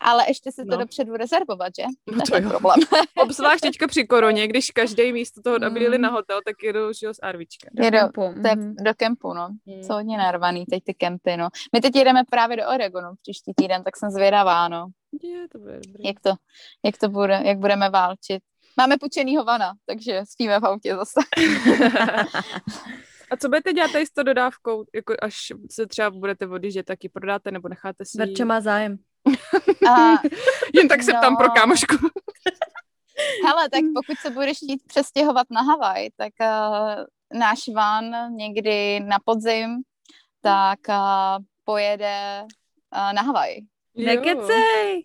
ale ještě se to no. dopředu rezervovat, že? No to, je problém. Obzvlášť teďka při koroně, když každý místo toho, aby jeli mm. na hotel, tak jedou že z Arvička. Do jedou, kempu. To je, mm. do kempu, no. Mm. Jsou hodně narvaný teď ty kempy, no. My teď jedeme právě do Oregonu příští týden, tak jsem zvědavá, no. Je, to bude dobrý. Jak to, jak to bude, jak budeme válčit. Máme pučenýho vana, takže spíme v autě zase. A co budete dělat tady s to dodávkou, jako až se třeba budete vody, že taky prodáte nebo necháte si... Verče má zájem. A, Jen tak se no. tam pro kámošku. Hele, tak pokud se budeš chtít přestěhovat na Havaj, tak uh, náš van někdy na podzim, tak uh, pojede uh, na Havaj. Nekecej!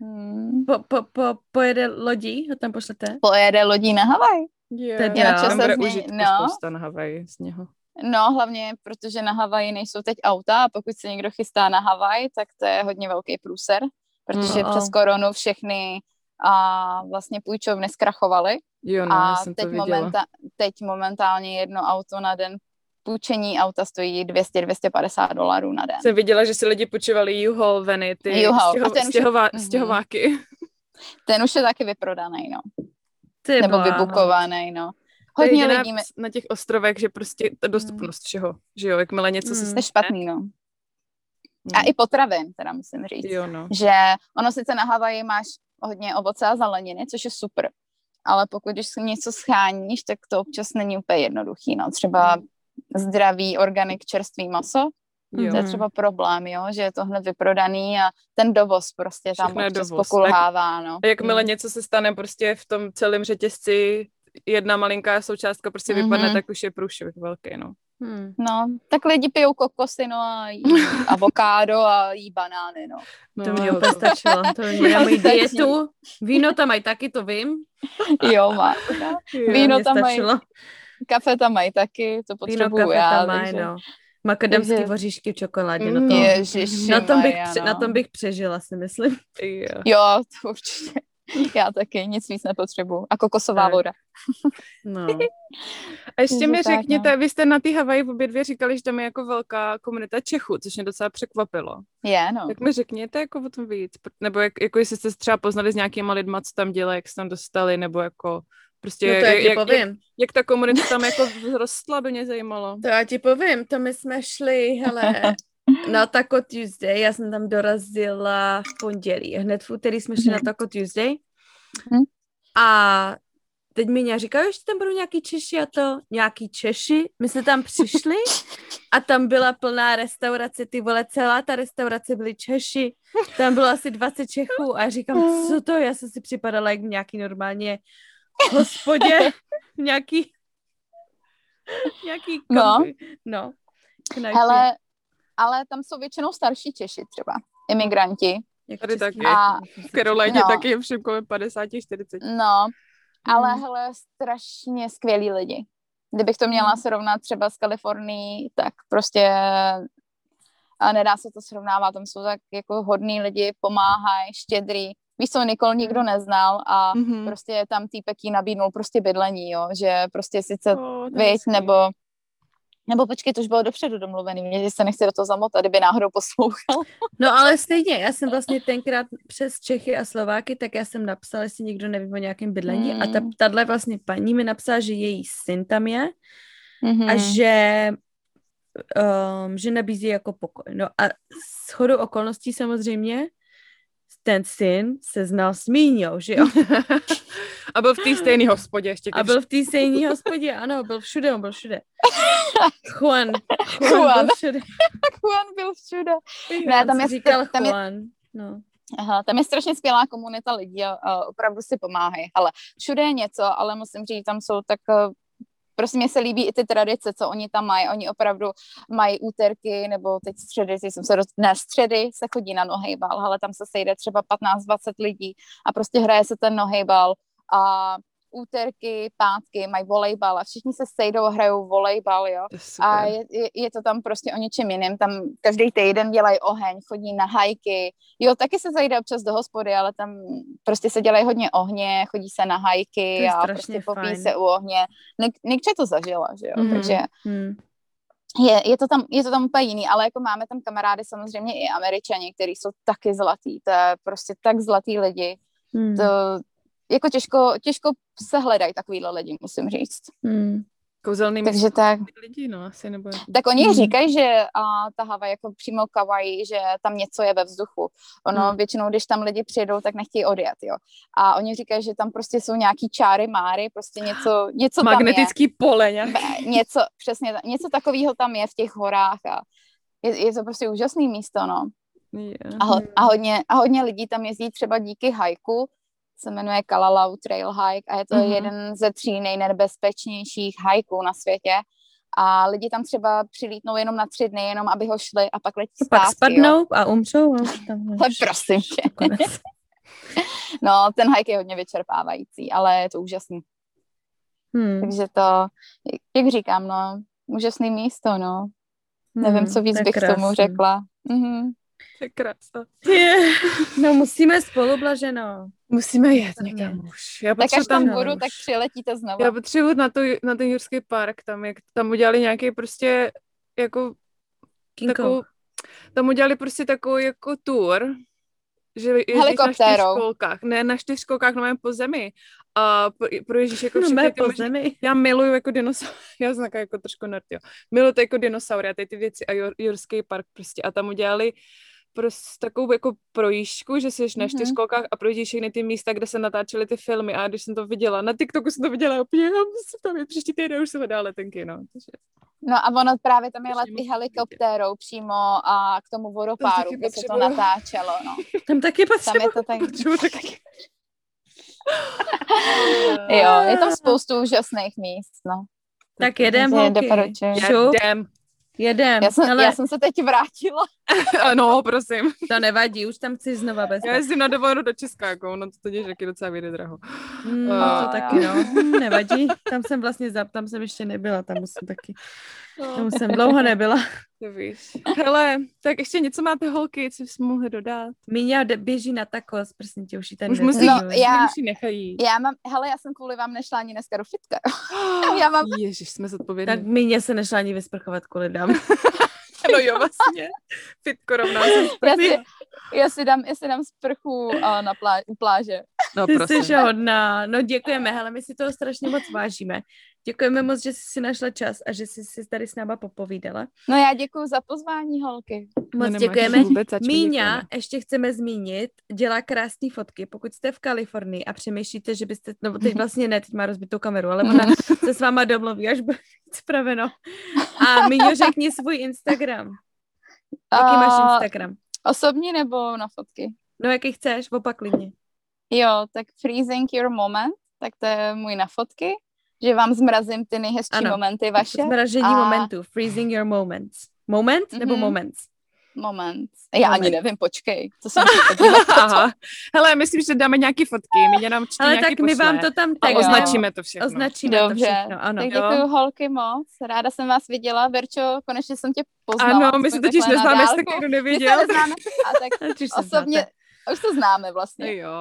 Hmm. Po, po, po, pojede lodí, ho tam pošlete? Pojede lodí na Havaj. Yeah. Teda. Tam bude užitku no. spousta na Havaj z něho. No, hlavně protože na Havaji nejsou teď auta a pokud se někdo chystá na Havaj, tak to je hodně velký průser, protože no. přes koronu všechny a vlastně půjčovny zkrachovaly. Jo, no, a jsem teď, to momenta- teď momentálně jedno auto na den půjčení auta stojí 200-250 dolarů na den. Jsem viděla, že si lidi půjčovali U-Haul veny, ty U-Haul. Stěho, stěhová, je... stěhováky. Mhm. Ten už je taky vyprodaný, no. Ty Nebo vybukovaný, no. Hodně lidí... Na, na těch ostrovech, že prostě ta dostupnost mm. všeho, že jo, jakmile něco mm. se stane. špatný, no. A mm. i potravin, teda musím říct. Jo, no. Že ono sice na Havaji máš hodně ovoce a zeleniny, což je super, ale pokud když něco scháníš, tak to občas není úplně jednoduchý, no. Třeba mm. zdravý, organik, čerstvý maso, Jo. To je třeba problém, jo, že je to hned vyprodaný a ten dovoz prostě tam občas dovoz. pokulhává, no. A jakmile mm. něco se stane prostě v tom celém řetězci jedna malinká součástka prostě mm-hmm. vypadne, tak už je průšvih velký, no. Hmm. No, tak lidi pijou kokosy, no a jí avokádo a jí banány, no. no to mě úplně stačilo, to mě mají dietu, víno tam mají taky, to vím. Jo, má. Víno tam mají, kafe tam mají taky, to potřebuju Víno, kafe já. Tam mají, no. Makadamský takže... voříšky v čokoládě. No to, Ježiši na, tom bych, Maja, no. na tom bych přežila, si myslím. Jo, to určitě. Já taky nic víc nepotřebuju. A kokosová tak. voda. No. A ještě mi řekněte, no. vy jste na té Havaji obě dvě říkali, že tam je jako velká komunita Čechů, což mě docela překvapilo. Je, no. Tak mi řekněte jako o tom víc. Nebo jak, jako jestli jste třeba poznali s nějakýma lidma, co tam dělají, jak se tam dostali, nebo jako Prostě no to jak, jak, povím. Jak, jak ta komunita tam jako vzrostla, by mě zajímalo. To já ti povím, to my jsme šli, hele, na Taco Tuesday, já jsem tam dorazila v pondělí. Hned v úterý jsme šli na mhm. Taco Tuesday. Mm-hmm. A teď mi říkají, že tam budou nějaký Češi a to nějaký Češi. My jsme tam přišli a tam byla plná restaurace, ty vole, celá ta restaurace byly Češi. Tam bylo asi 20 Čechů a já říkám, co to? Já jsem si připadala jak nějaký normálně hospodě, nějaký nějaký no. no Hele, ale tam jsou většinou starší Češi třeba, imigranti. Jak Tady taky. A, v Karolajně no. taky je všem kolem 50, 40. No, ale hmm. hele, strašně skvělí lidi. Kdybych to měla hmm. srovnat třeba s Kalifornií, tak prostě a nedá se to srovnávat, tam jsou tak jako hodní lidi, pomáhají, štědrý. Víš co, Nikol nikdo hmm. neznal a mm-hmm. prostě tam týpek jí nabídnul prostě bydlení, jo, že prostě sice oh, věď, nebo nebo počkej, to už bylo dopředu domluvený, mě se nechci do toho zamotat, kdyby náhodou poslouchal. No ale stejně, já jsem vlastně tenkrát přes Čechy a Slováky, tak já jsem napsala, jestli někdo neví o nějakém bydlení mm. a ta, hmm. tahle vlastně paní mi napsala, že její syn tam je mm-hmm. a že um, že nabízí jako pokoj. No a s chodou okolností samozřejmě ten syn se znal s Míňou, že jo? a byl v té stejné hospodě ještě. A byl v té stejné hospodě, ano, byl všude, on byl všude. Juan. Juan, Juan. byl všude. Juan byl všude. Ne, tam je, říkal tam Juan. Je, no. Aha, tam je strašně skvělá komunita lidí a, a opravdu si pomáhají. Ale všude je něco, ale musím říct, tam jsou tak eh, prostě mě se líbí i ty tradice, co oni tam mají. Oni opravdu mají úterky nebo teď středy, jsem se roz... ne, středy se chodí na nohejbal, ale tam se sejde třeba 15-20 lidí a prostě hraje se ten nohejbal a úterky, pátky mají volejbal a všichni se sejdou a hrajou volejbal, jo. A je, je, je to tam prostě o něčem jiném. Tam každý týden dělají oheň, chodí na hajky. Jo, taky se zajde občas do hospody, ale tam prostě se dělají hodně ohně, chodí se na hajky a prostě popí se u ohně. Nikče to zažila, že jo, mm-hmm. takže... Mm. Je, je, to tam, je to tam úplně jiný, ale jako máme tam kamarády samozřejmě i američani, kteří jsou taky zlatý, to je prostě tak zlatý lidi, mm. to, jako těžko, těžko se hledají takovýhle lidi, musím říct. Hmm. Kouzelný Takže tak. lidi, no, asi nebo... Tak oni hmm. říkají, že a, ta Hava jako přímo kavají, že tam něco je ve vzduchu. Ono hmm. většinou, když tam lidi přijedou, tak nechtějí odjet, jo. A oni říkají, že tam prostě jsou nějaký čáry, máry, prostě něco, něco Magnetický tam je. pole nějaký. Něco, přesně, něco takového tam je v těch horách a je, je to prostě úžasné místo, no. Yeah. A, ho, a, hodně, a hodně lidí tam jezdí třeba díky hajku, se jmenuje Kalalau Trail Hike a je to mm-hmm. jeden ze tří nejnebezpečnějších hajků na světě. A lidi tam třeba přilítnou jenom na tři dny, jenom aby ho šli a pak letí zpátky. Pak spadnou jo. a umřou. A tam ale prosím tě. no, ten hike je hodně vyčerpávající, ale je to úžasný. Hmm. Takže to, jak říkám, no, úžasný místo, no. Hmm, Nevím, co víc bych k tomu řekla. Mm-hmm. To je krása. Je. No musíme spolu, Blaženo. Musíme jet někam už. Já tak až tam budu, už. tak přiletíte znovu. Já potřebuji na, to, na ten Jurský park, tam, jak tam udělali nějaký prostě jako Kinko. takovou, tam udělali prostě takovou jako tour, že jezdíš na čtyřkolkách. Ne, na čtyřkolkách, no po zemi. A pro, pro Ježíš jako všechny no, ty po možný, zemi. Já miluju jako dinosaury, já jsem jako trošku nerd, jo. Miluju to jako dinosaury a ty, ty věci a Jurský park prostě. A tam udělali prostě takovou jako projížďku, že jsi na mm-hmm. čtyřkolkách a projíždíš všechny ty místa, kde se natáčely ty filmy a když jsem to viděla, na TikToku jsem to viděla úplně, já musím tam je příští týden už se hledá letenky, no. Takže... No a ono právě tam je let i helikoptérou přímo a k tomu vodopáru, kde se to natáčelo, no. Tam taky potřebuji. Tam je to tak... taky. jo, je tam spoustu úžasných míst, no. Tak jedem, holky. Jedem. Jedem. Já jsem, ale... já jsem se teď vrátila. no, prosím. To nevadí, už tam chci znova bez. Já jezdím na dovolenou do Česka, jako, no to totiž taky docela vyjde draho. Mm, uh, to taky, no. Nevadí. Tam jsem vlastně, zap, tam jsem ještě nebyla, tam musím taky. Tam jsem dlouho nebyla. To víš. Hele, tak ještě něco máte holky, co jsme mohli dodat? Míňa běží na takos, prosím tě, už ji tady Už musí, no, já, už nechají. Já mám, hele, já jsem kvůli vám nešla ani dneska do fitka. já mám... Ježiš, jsme zodpovědní. Tak Míně se nešla ani vysprchovat kvůli dám. no jo, vlastně. Fitko rovná se já si, já si dám, já si dám sprchu uh, na plá, pláže. No, Ty jsi hodná. No děkujeme, hele, my si toho strašně moc vážíme. Děkujeme moc, že jsi si našla čas a že jsi si tady s náma popovídala. No já děkuji za pozvání, holky. Moc no, děkujeme. Vůbec, Míňa, děkujeme. ještě chceme zmínit, dělá krásné fotky. Pokud jste v Kalifornii a přemýšlíte, že byste, no teď vlastně ne, teď má rozbitou kameru, ale ona se s váma domluví, až bude spraveno. A Míňo, řekni svůj Instagram. Jaký máš Instagram? Osobní nebo na fotky? No, jaký chceš, opak klidně. Jo, tak Freezing Your Moment, tak to je můj na fotky že vám zmrazím ty nejhezčí ano. momenty vaše. Zmražení a... momentů, freezing your moments. Moment mm-hmm. nebo moments? Moment. Já moment. ani nevím, počkej. Co jsem Aha. Hele, myslím, že dáme nějaké fotky. My nám Ale tak my vám to tam tak označíme to všechno. Označíme Dobře. to všechno, ano. Tak děkuji jo. holky moc. Ráda jsem vás viděla. Verčo, konečně jsem tě poznala. Ano, my se totiž neznáme, jestli někdo neviděl. My se neznáme. A tak osobně, už to známe vlastně. Jo.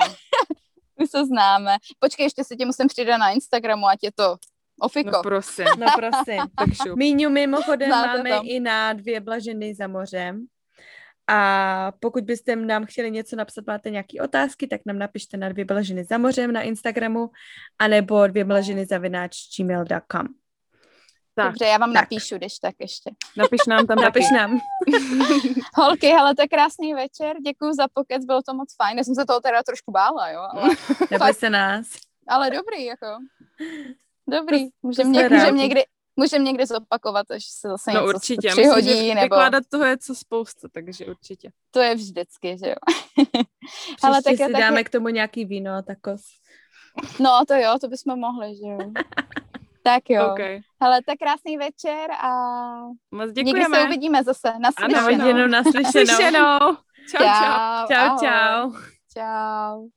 My se známe. Počkej, ještě si tě musím přidat na Instagramu, ať je to Ofiko. No prosím. No prosím. tak šup. Míňu mimochodem Znáte máme tam. i na dvě blaženy za mořem. A pokud byste nám chtěli něco napsat, máte nějaké otázky, tak nám napište na dvě blaženy za mořem na Instagramu, anebo dvě blaženy zavináč gmail.com. Tak. Dobře, já vám tak. napíšu, když tak ještě. Napiš nám tam Napiš taky. nám. Holky, hele, to je krásný večer, děkuji za pokec, bylo to moc fajn. Já jsem se toho teda trošku bála, jo. Ale... Neboj se nás. Ale dobrý, jako. Dobrý. Můžeme ně, můžem někdy, můžem někdy zopakovat, až se zase no, něco určitě. přihodí. Myslím, že nebo... Vykládat toho je co spousta, takže určitě. To je vždycky, že jo. Ale tak si taky... dáme k tomu nějaký víno a takos. No, to jo, to bychom mohli, že jo. Tak jo. Okay. Hele, tak krásný večer a Moc děkujeme. někdy se uvidíme zase. Naslyšenou. Ano, naslyšenou. naslyšenou. Čau, čau. Čau, čau. Čau.